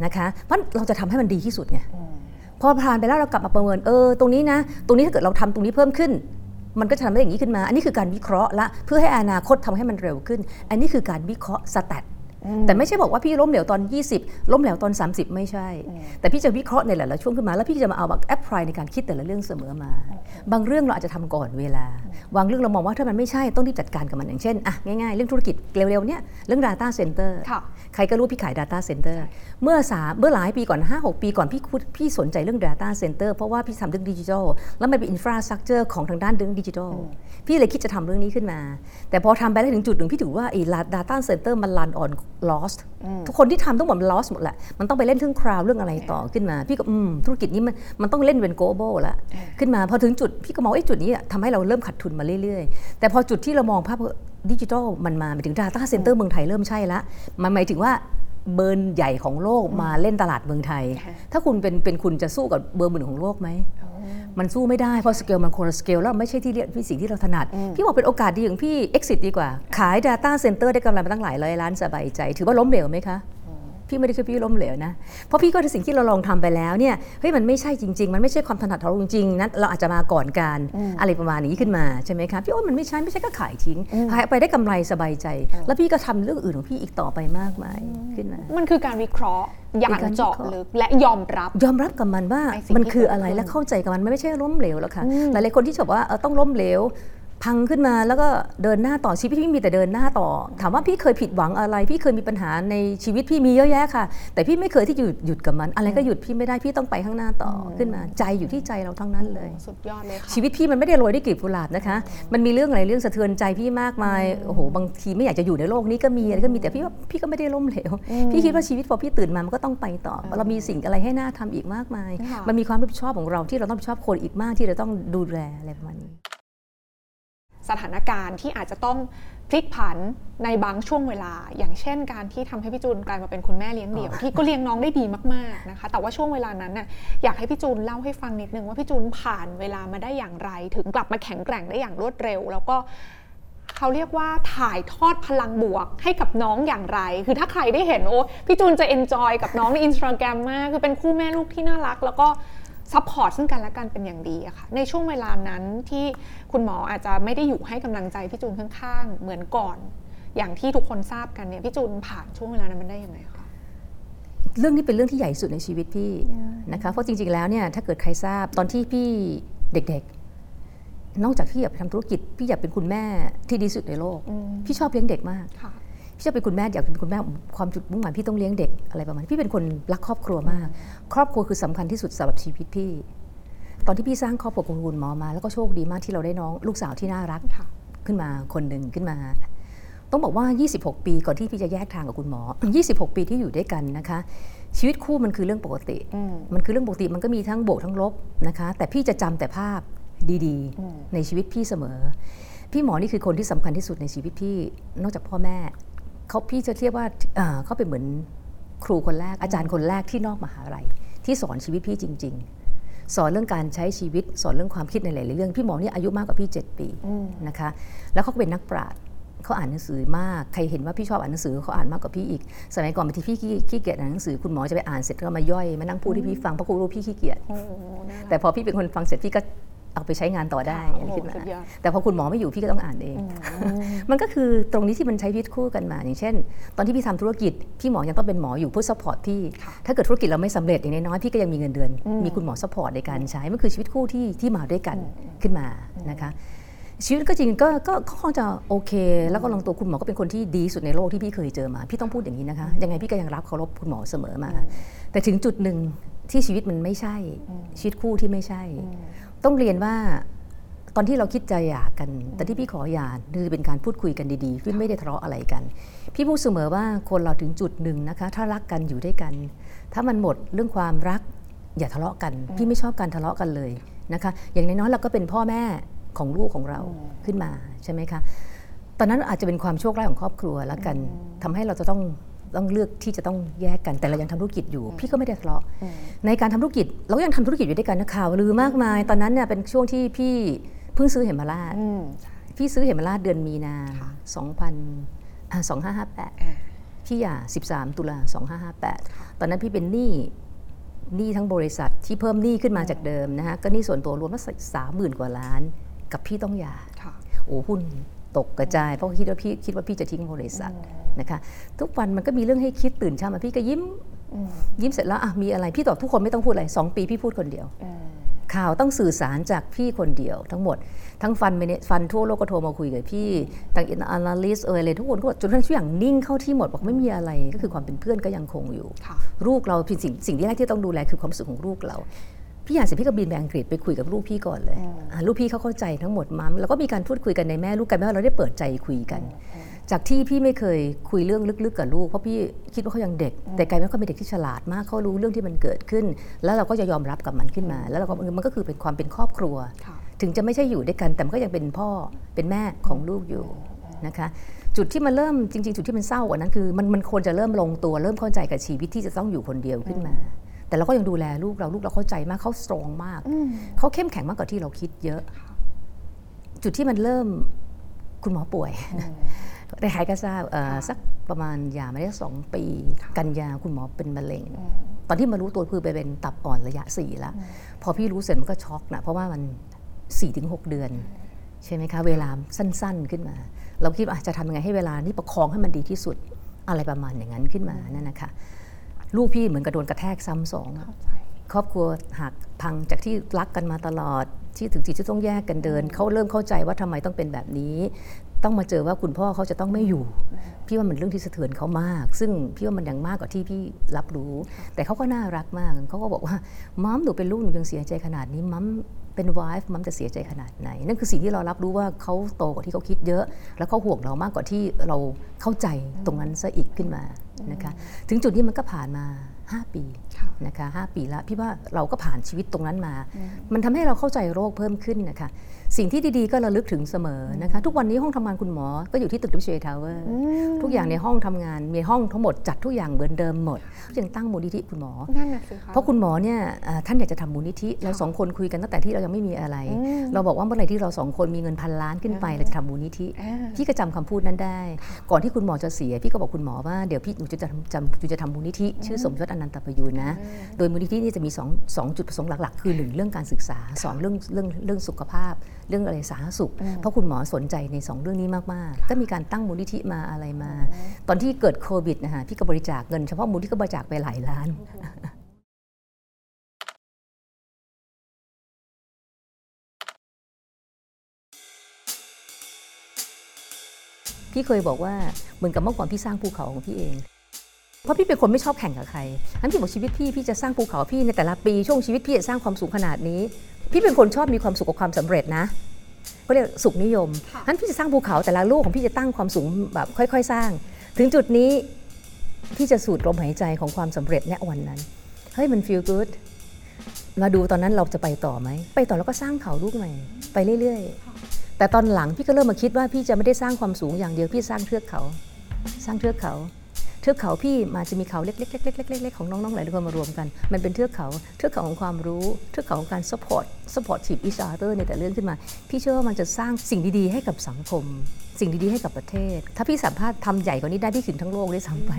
นะคะเพราะเราจะทำให้มันดีที่สุดไงอืมพอผ่านไปแล้วเรากลับมาประเมินเออตรงนี้นะ ตรงนี้ถ้าเกิดเราทำตรงนี้เพิ่มขึ้น มันก็จะทำได้อย่างนี้ขึ้นมา อันนี้คือการวิเคราะห์ละเพื่อให้อนาคตทำให้มันเร็วขึ้น อันนี้คือการวิเคราะห์สแตทแต่ไม่ใช่บอกว่าพี่ล้มเหลวตอน 20 ล้มเหลวตอน 30 ไม่ใช่ แต่พี่จะวิเคราะห์ในหลายๆช่วงขึ้นมา แล้วพี่จะมาเอามา apply ในการคิดแต่ละเรื่องเสมอมา บางเรื่องเราอาจจะทำก่อนเวลา บางเรื่องเรามองว่าถ้ามันไม่ใช่ต้องรีบจัดการกับมันอย่างเช่นอะง่ายๆ เรื่องธุรกิจเร็วๆเนี่ยเรื่อง Data Center ค่ะใครก็รู้พี่ขาย Data Center เมื่อสามเมื่อหลายปีก่อน 5-6 ปีก่อนพี่พูดพี่สนใจเรื่อง Data Center เพราะว่าพี่ทำเรื่องดิจิทัลแล้วมันเป็น infrastructure ของทางด้านเรื่องดิจิทัลพี่เลยคิดจะทำเรื่องนี้ขึ้นมา แต่พอทำไปได้ถึงจุดหนึ่งพี่ถือว่าไอ้ Data Center มัน run on lost ทุกคนที่ทำต้องหมดมัน lost หมดแหละมันต้องไปเล่นเรื่องคราวเรื่องอะไรต่อขึ้นมา พี่ก็อืมธุรกิจนี้มันมันต้องเล่นเป็น global ละขึ้นมาพอถึงจุดพี่ก็มองไอ้จุดนี้อะทำให้เราเริ่มขาดทุนมาเรื่อยๆ แต่พอจุดที่เรามองภาพดิจิทัลมันมาหมายถึง Data Center เมืองไทยเริ่มใช่ละมันหมายถึงว่า เบอร์ใหญ่ของโลกมาเล่นตลาดเมืองไทยค่ะถ้าคุณเป็นเป็นคุณจะสู้กับเบอร์หมื่นของโลกไหม มันสู้ไม่ได้เพราะสเกลมันคนละสเกลแล้วไม่ใช่ที่เรียกที่สิ่งที่เราถนัด พี่บอกเป็นโอกาสดีของพี่ exit ดีกว่า ขาย Data Center ได้กำไรมาตั้งหลายร้อยล้านสบายใจ ถือว่าล้มเหลวไหมคะ พี่ไม่ได้คือพี่ล้มเหลวนะ เพราะพี่ก็ในสิ่งที่เราลองทำไปแล้วเนี่ยเฮ้ยมันไม่ใช่จริง ๆ มันไม่ใช่ความถนัดของเราจริงๆนั้นเราอาจจะมาก่อนการอะไรประมาณนี้ขึ้นมาใช่ไหมคะพี่ว่ามันไม่ใช่ไม่ใช่ก็ขายทิ้งขายไปได้กำไรสบายใจ แล้วพี่ก็ทำเรื่องอื่นของพี่อีกต่อไปมากมายขึ้นมา มันคือการวิเคราะห์อย่างเป็นการวิเจาะเคราะห์ลึกและยอมรับ ยอมรับกับมันว่าในสิ่งมันที่คืออะไรเกิดขึ้นและเข้าใจกับมันมันไม่ใช่ล้มเหลวแล้วค่ะหลายๆคนที่ชอบว่าเออต้องล้มเหลว พังขึ้นมาแล้วก็เดินหน้าต่อชีวิตพี่มีแต่เดินหน้าต่อ ถามว่าพี่เคยผิดหวังอะไร พี่เคยมีปัญหาในชีวิตพี่มีเยอะแยะค่ะ แต่พี่ไม่เคยที่จะหยุดหยุดกับมัน อะไรก็หยุดพี่ไม่ได้พี่ต้องไปข้างหน้าต่ออขึ้นมา ใจอยู่ที่ใจเราทั้งนั้นเลย สุดยอดเลยค่ะชีวิตพี่มันไม่ได้โรยด้วยกลีบกุหลาบนะคะ มันมีเรื่องอะไรเรื่องสะเทือนใจพี่มากมายโอ้โหบางทีไม่อยากจะอยู่ในโลกนี้ก็มีอะไรก็มีแต่พี่ว่าพี่ก็ไม่ได้ล้มเหลวพี่คิดว่าชีวิตพอพี่ตื่นมามันก็ต้องไปต่อ เรามีสิ่งอะไรให้น่าทำอีกมากมายค่ะมันมีความรับผิดชอบของเราที่เราต้องรับผิดชอบคนอีกมากที่เราต้องดูแลอะไรประมาณนี้ สถานการณ์ที่อาจจะต้องพลิกผันในบางช่วงเวลา อย่างเช่น การที่ทำให้พี่จูนกลายมาเป็นคุณแม่เลี้ยงเดี่ยว ที่ก็เลี้ยงน้องได้ดีมากๆนะคะ แต่ว่าช่วงเวลานั้นน่ะอยากให้พี่จูนเล่าให้ฟังนิดนึงว่าพี่จูนผ่านเวลามาได้อย่างไร ถึงกลับมาแข็งแกร่งได้อย่างรวดเร็ว แล้วก็เขาเรียกว่าถ่ายทอดพลังบวกให้กับน้องอย่างไร คือถ้าใครได้เห็นโอ้พี่จูนจะ enjoy กับน้องในอินสตาแกรมมาก คือเป็นคู่แม่ลูกที่น่ารัก แล้วก็ support ซึ่งกันและกันเป็นอย่างดีอะค่ะในช่วงเวลานั้นที่คุณหมออาจจะไม่ได้อยู่ให้กำลังใจพี่จูนข้างๆ เหมือนก่อน อย่างที่ทุกคนทราบกันเนี่ยพี่จูนผ่านช่วงเวลานั้นมันได้ยังไงคะเรื่องนี้เป็นเรื่องที่ใหญ่สุดในชีวิตพี่นะคะเพราะจริงๆแล้วเนี่ยถ้าเกิดใครทราบตอนที่พี่เด็กๆ นอกจากที่อยากไปทำธุรกิจ พี่อยากเป็นคุณแม่ที่ดีสุดในโลกอืมพี่ชอบเลี้ยงเด็กมากค่ะ พี่จะเป็นคุณแม่อยากเป็นคุณแม่ความจุดมุ่งหมายพี่ต้องเลี้ยงเด็กอะไรประมาณนี้พี่เป็นคนรักครอบครัวมาก ครอบครัวคือสำคัญที่สุดสำหรับชีวิตพี่ ตอนที่พี่สร้างครอบครัวกับคุณหมอมา แล้วก็โชคดีมากที่เราได้น้องลูกสาวที่น่ารักค่ะขึ้นมาคนหนึ่งขึ้นมา ต้องบอกว่า 26 ปีก่อนที่พี่จะแยกทางกับคุณหมอ 26 ปีที่อยู่ด้วยกันนะคะ ชีวิตคู่มันคือเรื่องปกติอืมมันคือเรื่องปกติมันก็มีทั้งบวกทั้งลบนะคะ แต่พี่จะจำแต่ภาพดีอืมๆในชีวิตพี่เสมอ พี่หมอนี่คือคนที่สำคัญที่สุดในชีวิตพี่ นอกจากพ่อแม่ เขาพี่จะเรียกว่าเอ่อเขาเป็นเหมือนครูคนแรกอาจารย์คนแรกที่นอกมหาลัย ที่สอนชีวิตพี่จริง ๆ สอนเรื่องการใช้ชีวิต สอนเรื่องความคิดในหลายๆเรื่องพี่หมอนี่อายุมากกว่าพี่ 7 ปีอืมนะคะ แล้วเขาก็เป็นนักปราชญ์เขาอ่านหนังสือมากใครเห็นว่าพี่ชอบอ่านหนังสือเขาอ่านมากกว่าพี่อีก สมัยก่อนบางทีพี่ขี้ขี้เกียจอ่านหนังสือคุณหมอจะไปอ่านเสร็จก็มาย่อยมานั่งพูดให้พี่ฟังเพราะคุณรู้พี่ขี้เกียจโอ้โหน่ารักแต่พอพี่เป็นคนฟังเสร็จพี่ก็ เอาไปใช้งานต่อได้โอ้อะไรโหขึ้นมาสุดยอดแต่พอคุณหมอไม่อยู่พี่ก็ต้องอ่านเอง มันก็คือตรงนี้ที่มันใช้ชีวิตคู่กันมา อย่างเช่น ตอนที่พี่ทำธุรกิจ พี่หมอยังต้องเป็นหมออยู่เพื่อ support พี่ค่ะถ้าเกิดธุรกิจเราไม่สำเร็จอย่างน้อยๆพี่ก็ยังมีเงินเดือนอืมมีคุณหมอ support ในการใช้ มันคือชีวิตคู่ที่ที่มาด้วยกันขึ้นมานะคะ ชีวิตก็จริงก็ก็ก็คงจะโอเค แล้วก็ลองตัวคุณหมอก็เป็นคนที่ดีสุดในโลกที่พี่เคยเจอมา พี่ต้องพูดอย่างนี้นะคะ ยังไงพี่ก็ยังรักเคารพคุณหมอเสมอมา แต่ถึงจุดหนึ่งที่ชีวิตมันไม่ใช่ ชีวิตคู่ที่ไม่ใช่ ต้องเรียนว่าตอนที่เราคิดจะหย่ากัน แต่ที่พี่ขอหย่าคือเป็นการพูดคุยกันดีๆพี่ไม่ได้ทะเลาะอะไรกัน พี่พูดเสมอว่าคนเราถึงจุดหนึ่งนะคะ ถ้ารักกันอยู่ด้วยกัน ถ้ามันหมดเรื่องความรักอย่าทะเลาะกัน พี่ไม่ชอบการทะเลาะกันเลยนะคะ อย่างน้อยๆเราก็เป็นพ่อแม่ของลูกของเราขึ้นมาใช่ไหมคะ ตอนนั้นอาจจะเป็นความโชคร้ายของครอบครัวแล้วกันทำให้เราจะต้อง ต้องเลือกที่จะต้องแยกกันแต่เรายังทำธุรกิจอยู่ พี่ก็ไม่ได้ทะเลาะในการทำธุรกิจเราก็ยังทำธุรกิจอยู่ด้วยกันนะข่าวลือมากมาย ตอนนั้นเนี่ยเป็นช่วงที่พี่เพิ่งซื้อเหมราชอืมพี่ซื้อเหมราชเดือนมีนาค่ะ2000อ่า2558พี่หย่า13ตุลา2558ตอนนั้นพี่เป็นหนี้หนี้ทั้งบริษัทที่เพิ่มหนี้ขึ้นมาจากเดิมนะฮะก็หนี้ส่วนตัวรวมแล้วสามหมื่นกว่าล้าน กับพี่ต้องหย่าค่ะโอ้หุ้น ตกกระจาย เพราะคิดว่าพี่คิดว่าพี่จะทิ้งบริษัทนะคะทุกวันมันก็มีเรื่องให้คิดตื่นเช้ามาพี่ก็ยิ้มยิ้มเสร็จแล้วอะมีอะไรพี่ตอบทุกคนไม่ต้องพูดอะไรสองปีพี่พูดคนเดียวข่าวต้องสื่อสารจากพี่คนเดียวทั้งหมด ทั้งฟันเมเนฟันทั่วโลกก็โทรมาคุยกับพี่ทางอ n a l y s t เอออะไรทุกคนก็จนกระทั่งทุกอย่างนิ่งเข้าที่หมดบอกไม่มีอะไรก็คือความเป็นเพื่อนก็ยังคงอยู่ค่ะลูกเราเป็นสิ่งสิ่งที่แรกที่ต้องดูแลคือความรู้สึกของลูกเรา พี่อยากเสร็จพี่ก็บินไปอังกฤษไปคุยกับลูกพี่ก่อนเลยอะลูกพี่เขาเข้าใจทั้งหมดมัมแล้วก็มีการพูดคุยกันในแม่ลูกกันแม่ว่าเราได้เปิดใจคุยกัน จากที่พี่ไม่เคยคุยเรื่องลึกๆกับลูกเพราะพี่คิดว่าเขายังเด็ก แต่กลายเป็นว่าเขาเป็นเด็กที่ฉลาดมากเขารู้เรื่องที่มันเกิดขึ้น แล้วเราก็จะยอมรับกับมันขึ้นมา แล้วเราก็มันก็คือเป็นความเป็นครอบครัวค่ะถึงจะไม่ใช่อยู่ด้วยกันแต่มันก็ยังเป็นพ่อเป็นแม่ของลูกอยู่นะคะจุดที่มันเริ่มจริง ๆ จุดที่มันเศร้ากว่านั้นคือมันมันควรจะเริ่มลงตัวเริ่มเข้าใจกับชีวิตที่จะต้องอยู่คนเดียวขึ้นมา แต่เราก็ยังดูแลลูกเราลูกเราเข้าใจมากเขาสตรองมาก เขาเข้มแข็งมากกว่าที่เราคิดเยอะ จุดที่มันเริ่มคุณหมอป่วยได้ใครก็ทราบเอ่อสักประมาณยามาได้สองปี กันยาคุณหมอเป็นมะเร็ง ตอนที่มารู้ตัวคือไปเป็นตับอ่อนระยะสี่แล้ว พอพี่รู้เสร็จมันก็ช็อกนะเพราะว่ามัน4ี่ถึงหเดือน ใช่ไหมคะ เวลาสั้นๆขึ้นมา เราคิดว่าอะจะทำยังไงให้เวลานี้ประคองให้มันดีที่สุดอะไรประมาณอย่างนั้นขึ้นมานั่นนะคะ ลูกพี่เหมือนกับโดนกระแทกซ้ำสองอะเข้าใจครอบครัวหักพังจากที่รักกันมาตลอด ที่ถึงจุดที่ต้องแยกกันเดิน เขาเริ่มเข้าใจว่าทำไมต้องเป็นแบบนี้ ต้องมาเจอว่าคุณพ่อเขาจะต้องไม่อยู่ พี่ว่ามันเรื่องที่สะเทือนเขามาก ซึ่งพี่ว่ามันยังมากกว่าที่พี่รับรู้ แต่เขาก็น่ารักมากเขาก็บอกว่ามัมหนูเป็นลูกหนูยังเสียใจขนาดนี้มัม เป็นวายมัมจะเสียใจขนาดไหน นั่นคือสิ่งที่เรารับรู้ว่าเขาโตกว่าที่เขาคิดเยอะ แล้วเขาห่วงเรามากกว่าที่เราเข้าใจตรงนั้นซะอีกขึ้นมานะคะถึงจุดนี้มันก็ผ่านมา 5 ปีค่ะนะคะ5ปีแล้วพี่ว่าเราก็ผ่านชีวิตตรงนั้นมา มันทำให้เราเข้าใจโลกเพิ่มขึ้นนะคะ สิ่งที่ดีๆก็ระลึกถึงเสมอนะคะ ทุกวันนี้ห้องทำงานคุณหมอก็อยู่ที่ตึก WHA Tower ทุกอย่างในห้องทำงานมีห้องทั้งหมดจัดทุกอย่างเหมือนเดิมหมดยังตั้งมูลนิธิคุณหมอนั่นน่ะสิคะเพราะคุณหมอเนี่ยเอ่อท่านอยากจะทำมูลนิธิเราสองคนคุยกันตั้งแต่ที่เรายังไม่มีอะไร เราบอกว่าเมื่อไหร่ที่เราสองคนมีเงินพันล้านขึ้นไปเราจะทำมูลนิธิอ่าพี่ก็จำคำพูดนั้นได้ ก่อนที่คุณหมอจะเสีย พี่ก็บอกคุณหมอว่าเดี๋ยวพี่หนูจะทำจำหนูจะทำมูลนิธิชื่อสมยศอนันตประยูนนะโดยมูลนิธินี่จะมี2งสองจุดประสงค์หลักๆ คือ1เรื่องการศึกษา2เรื่องเรื่องเรื่องสุขภาพเรื่องอะไรสาธารณสุข เพราะคุณหมอสนใจใน 2 เรื่องนี้มากๆ ก็มีการตั้งมูลนิธิมาอะไรมา ตอนที่เกิดโควิดนะฮะพี่ก็บริจาคเงินเฉพาะมูลนิธิก็บริจาคไปหลายล้านพี่เคยบอกว่าเหมือนกับเมื่อก่อนพี่สร้างภูเขาของพี่เอง เพราะพี่เป็นคนไม่ชอบแข่งกับใครทั้นพี่บอกชีวิตพี่พี่จะสร้างภูเขาพี่ในแต่ละปีช่วงชีวิตพี่จะสร้างความสูงขนาดนี้ พี่เป็นคนชอบมีความสุขกับความสำเร็จนะก็เรียกสุขนิยมทั้นพี่จะสร้างภูเขาแต่ละลูกของพี่จะตั้งความสูงแบบค่อย ๆ สร้าง ถึงจุดนี้พี่จะสูดลมหายใจของความสำเร็จณวันนั้น เฮ้ยมัน feel good มาดูตอนนั้นเราจะไปต่อไหม ไปต่อแล้วก็สร้างเขาลูกใหม่ ไปเรื่อยๆ แต่ตอนหลังพี่ก็เริ่มมาคิดว่าพี่จะไม่ได้สร้างความสูงอย่างเดียวพี่สร้างเทือกเขา สร้างเทือกเขา เทือกเขาพี่มาจะมีเขาเล็กๆๆๆๆๆของน้องๆหลายคนมารวมกัน มันเป็นเทือกเขาเทือกเขาของความรู้เทือกเขาของการ support supportive each other ในแต่เรื่องขึ้นมา พี่เชื่อว่ามันจะสร้างสิ่งดีๆให้กับสังคม สิ่งดีๆให้กับประเทศ ถ้าพี่สามารถทำใหญ่กว่านี้ได้พี่ถึงทั้งโลกได้ซ้ำไป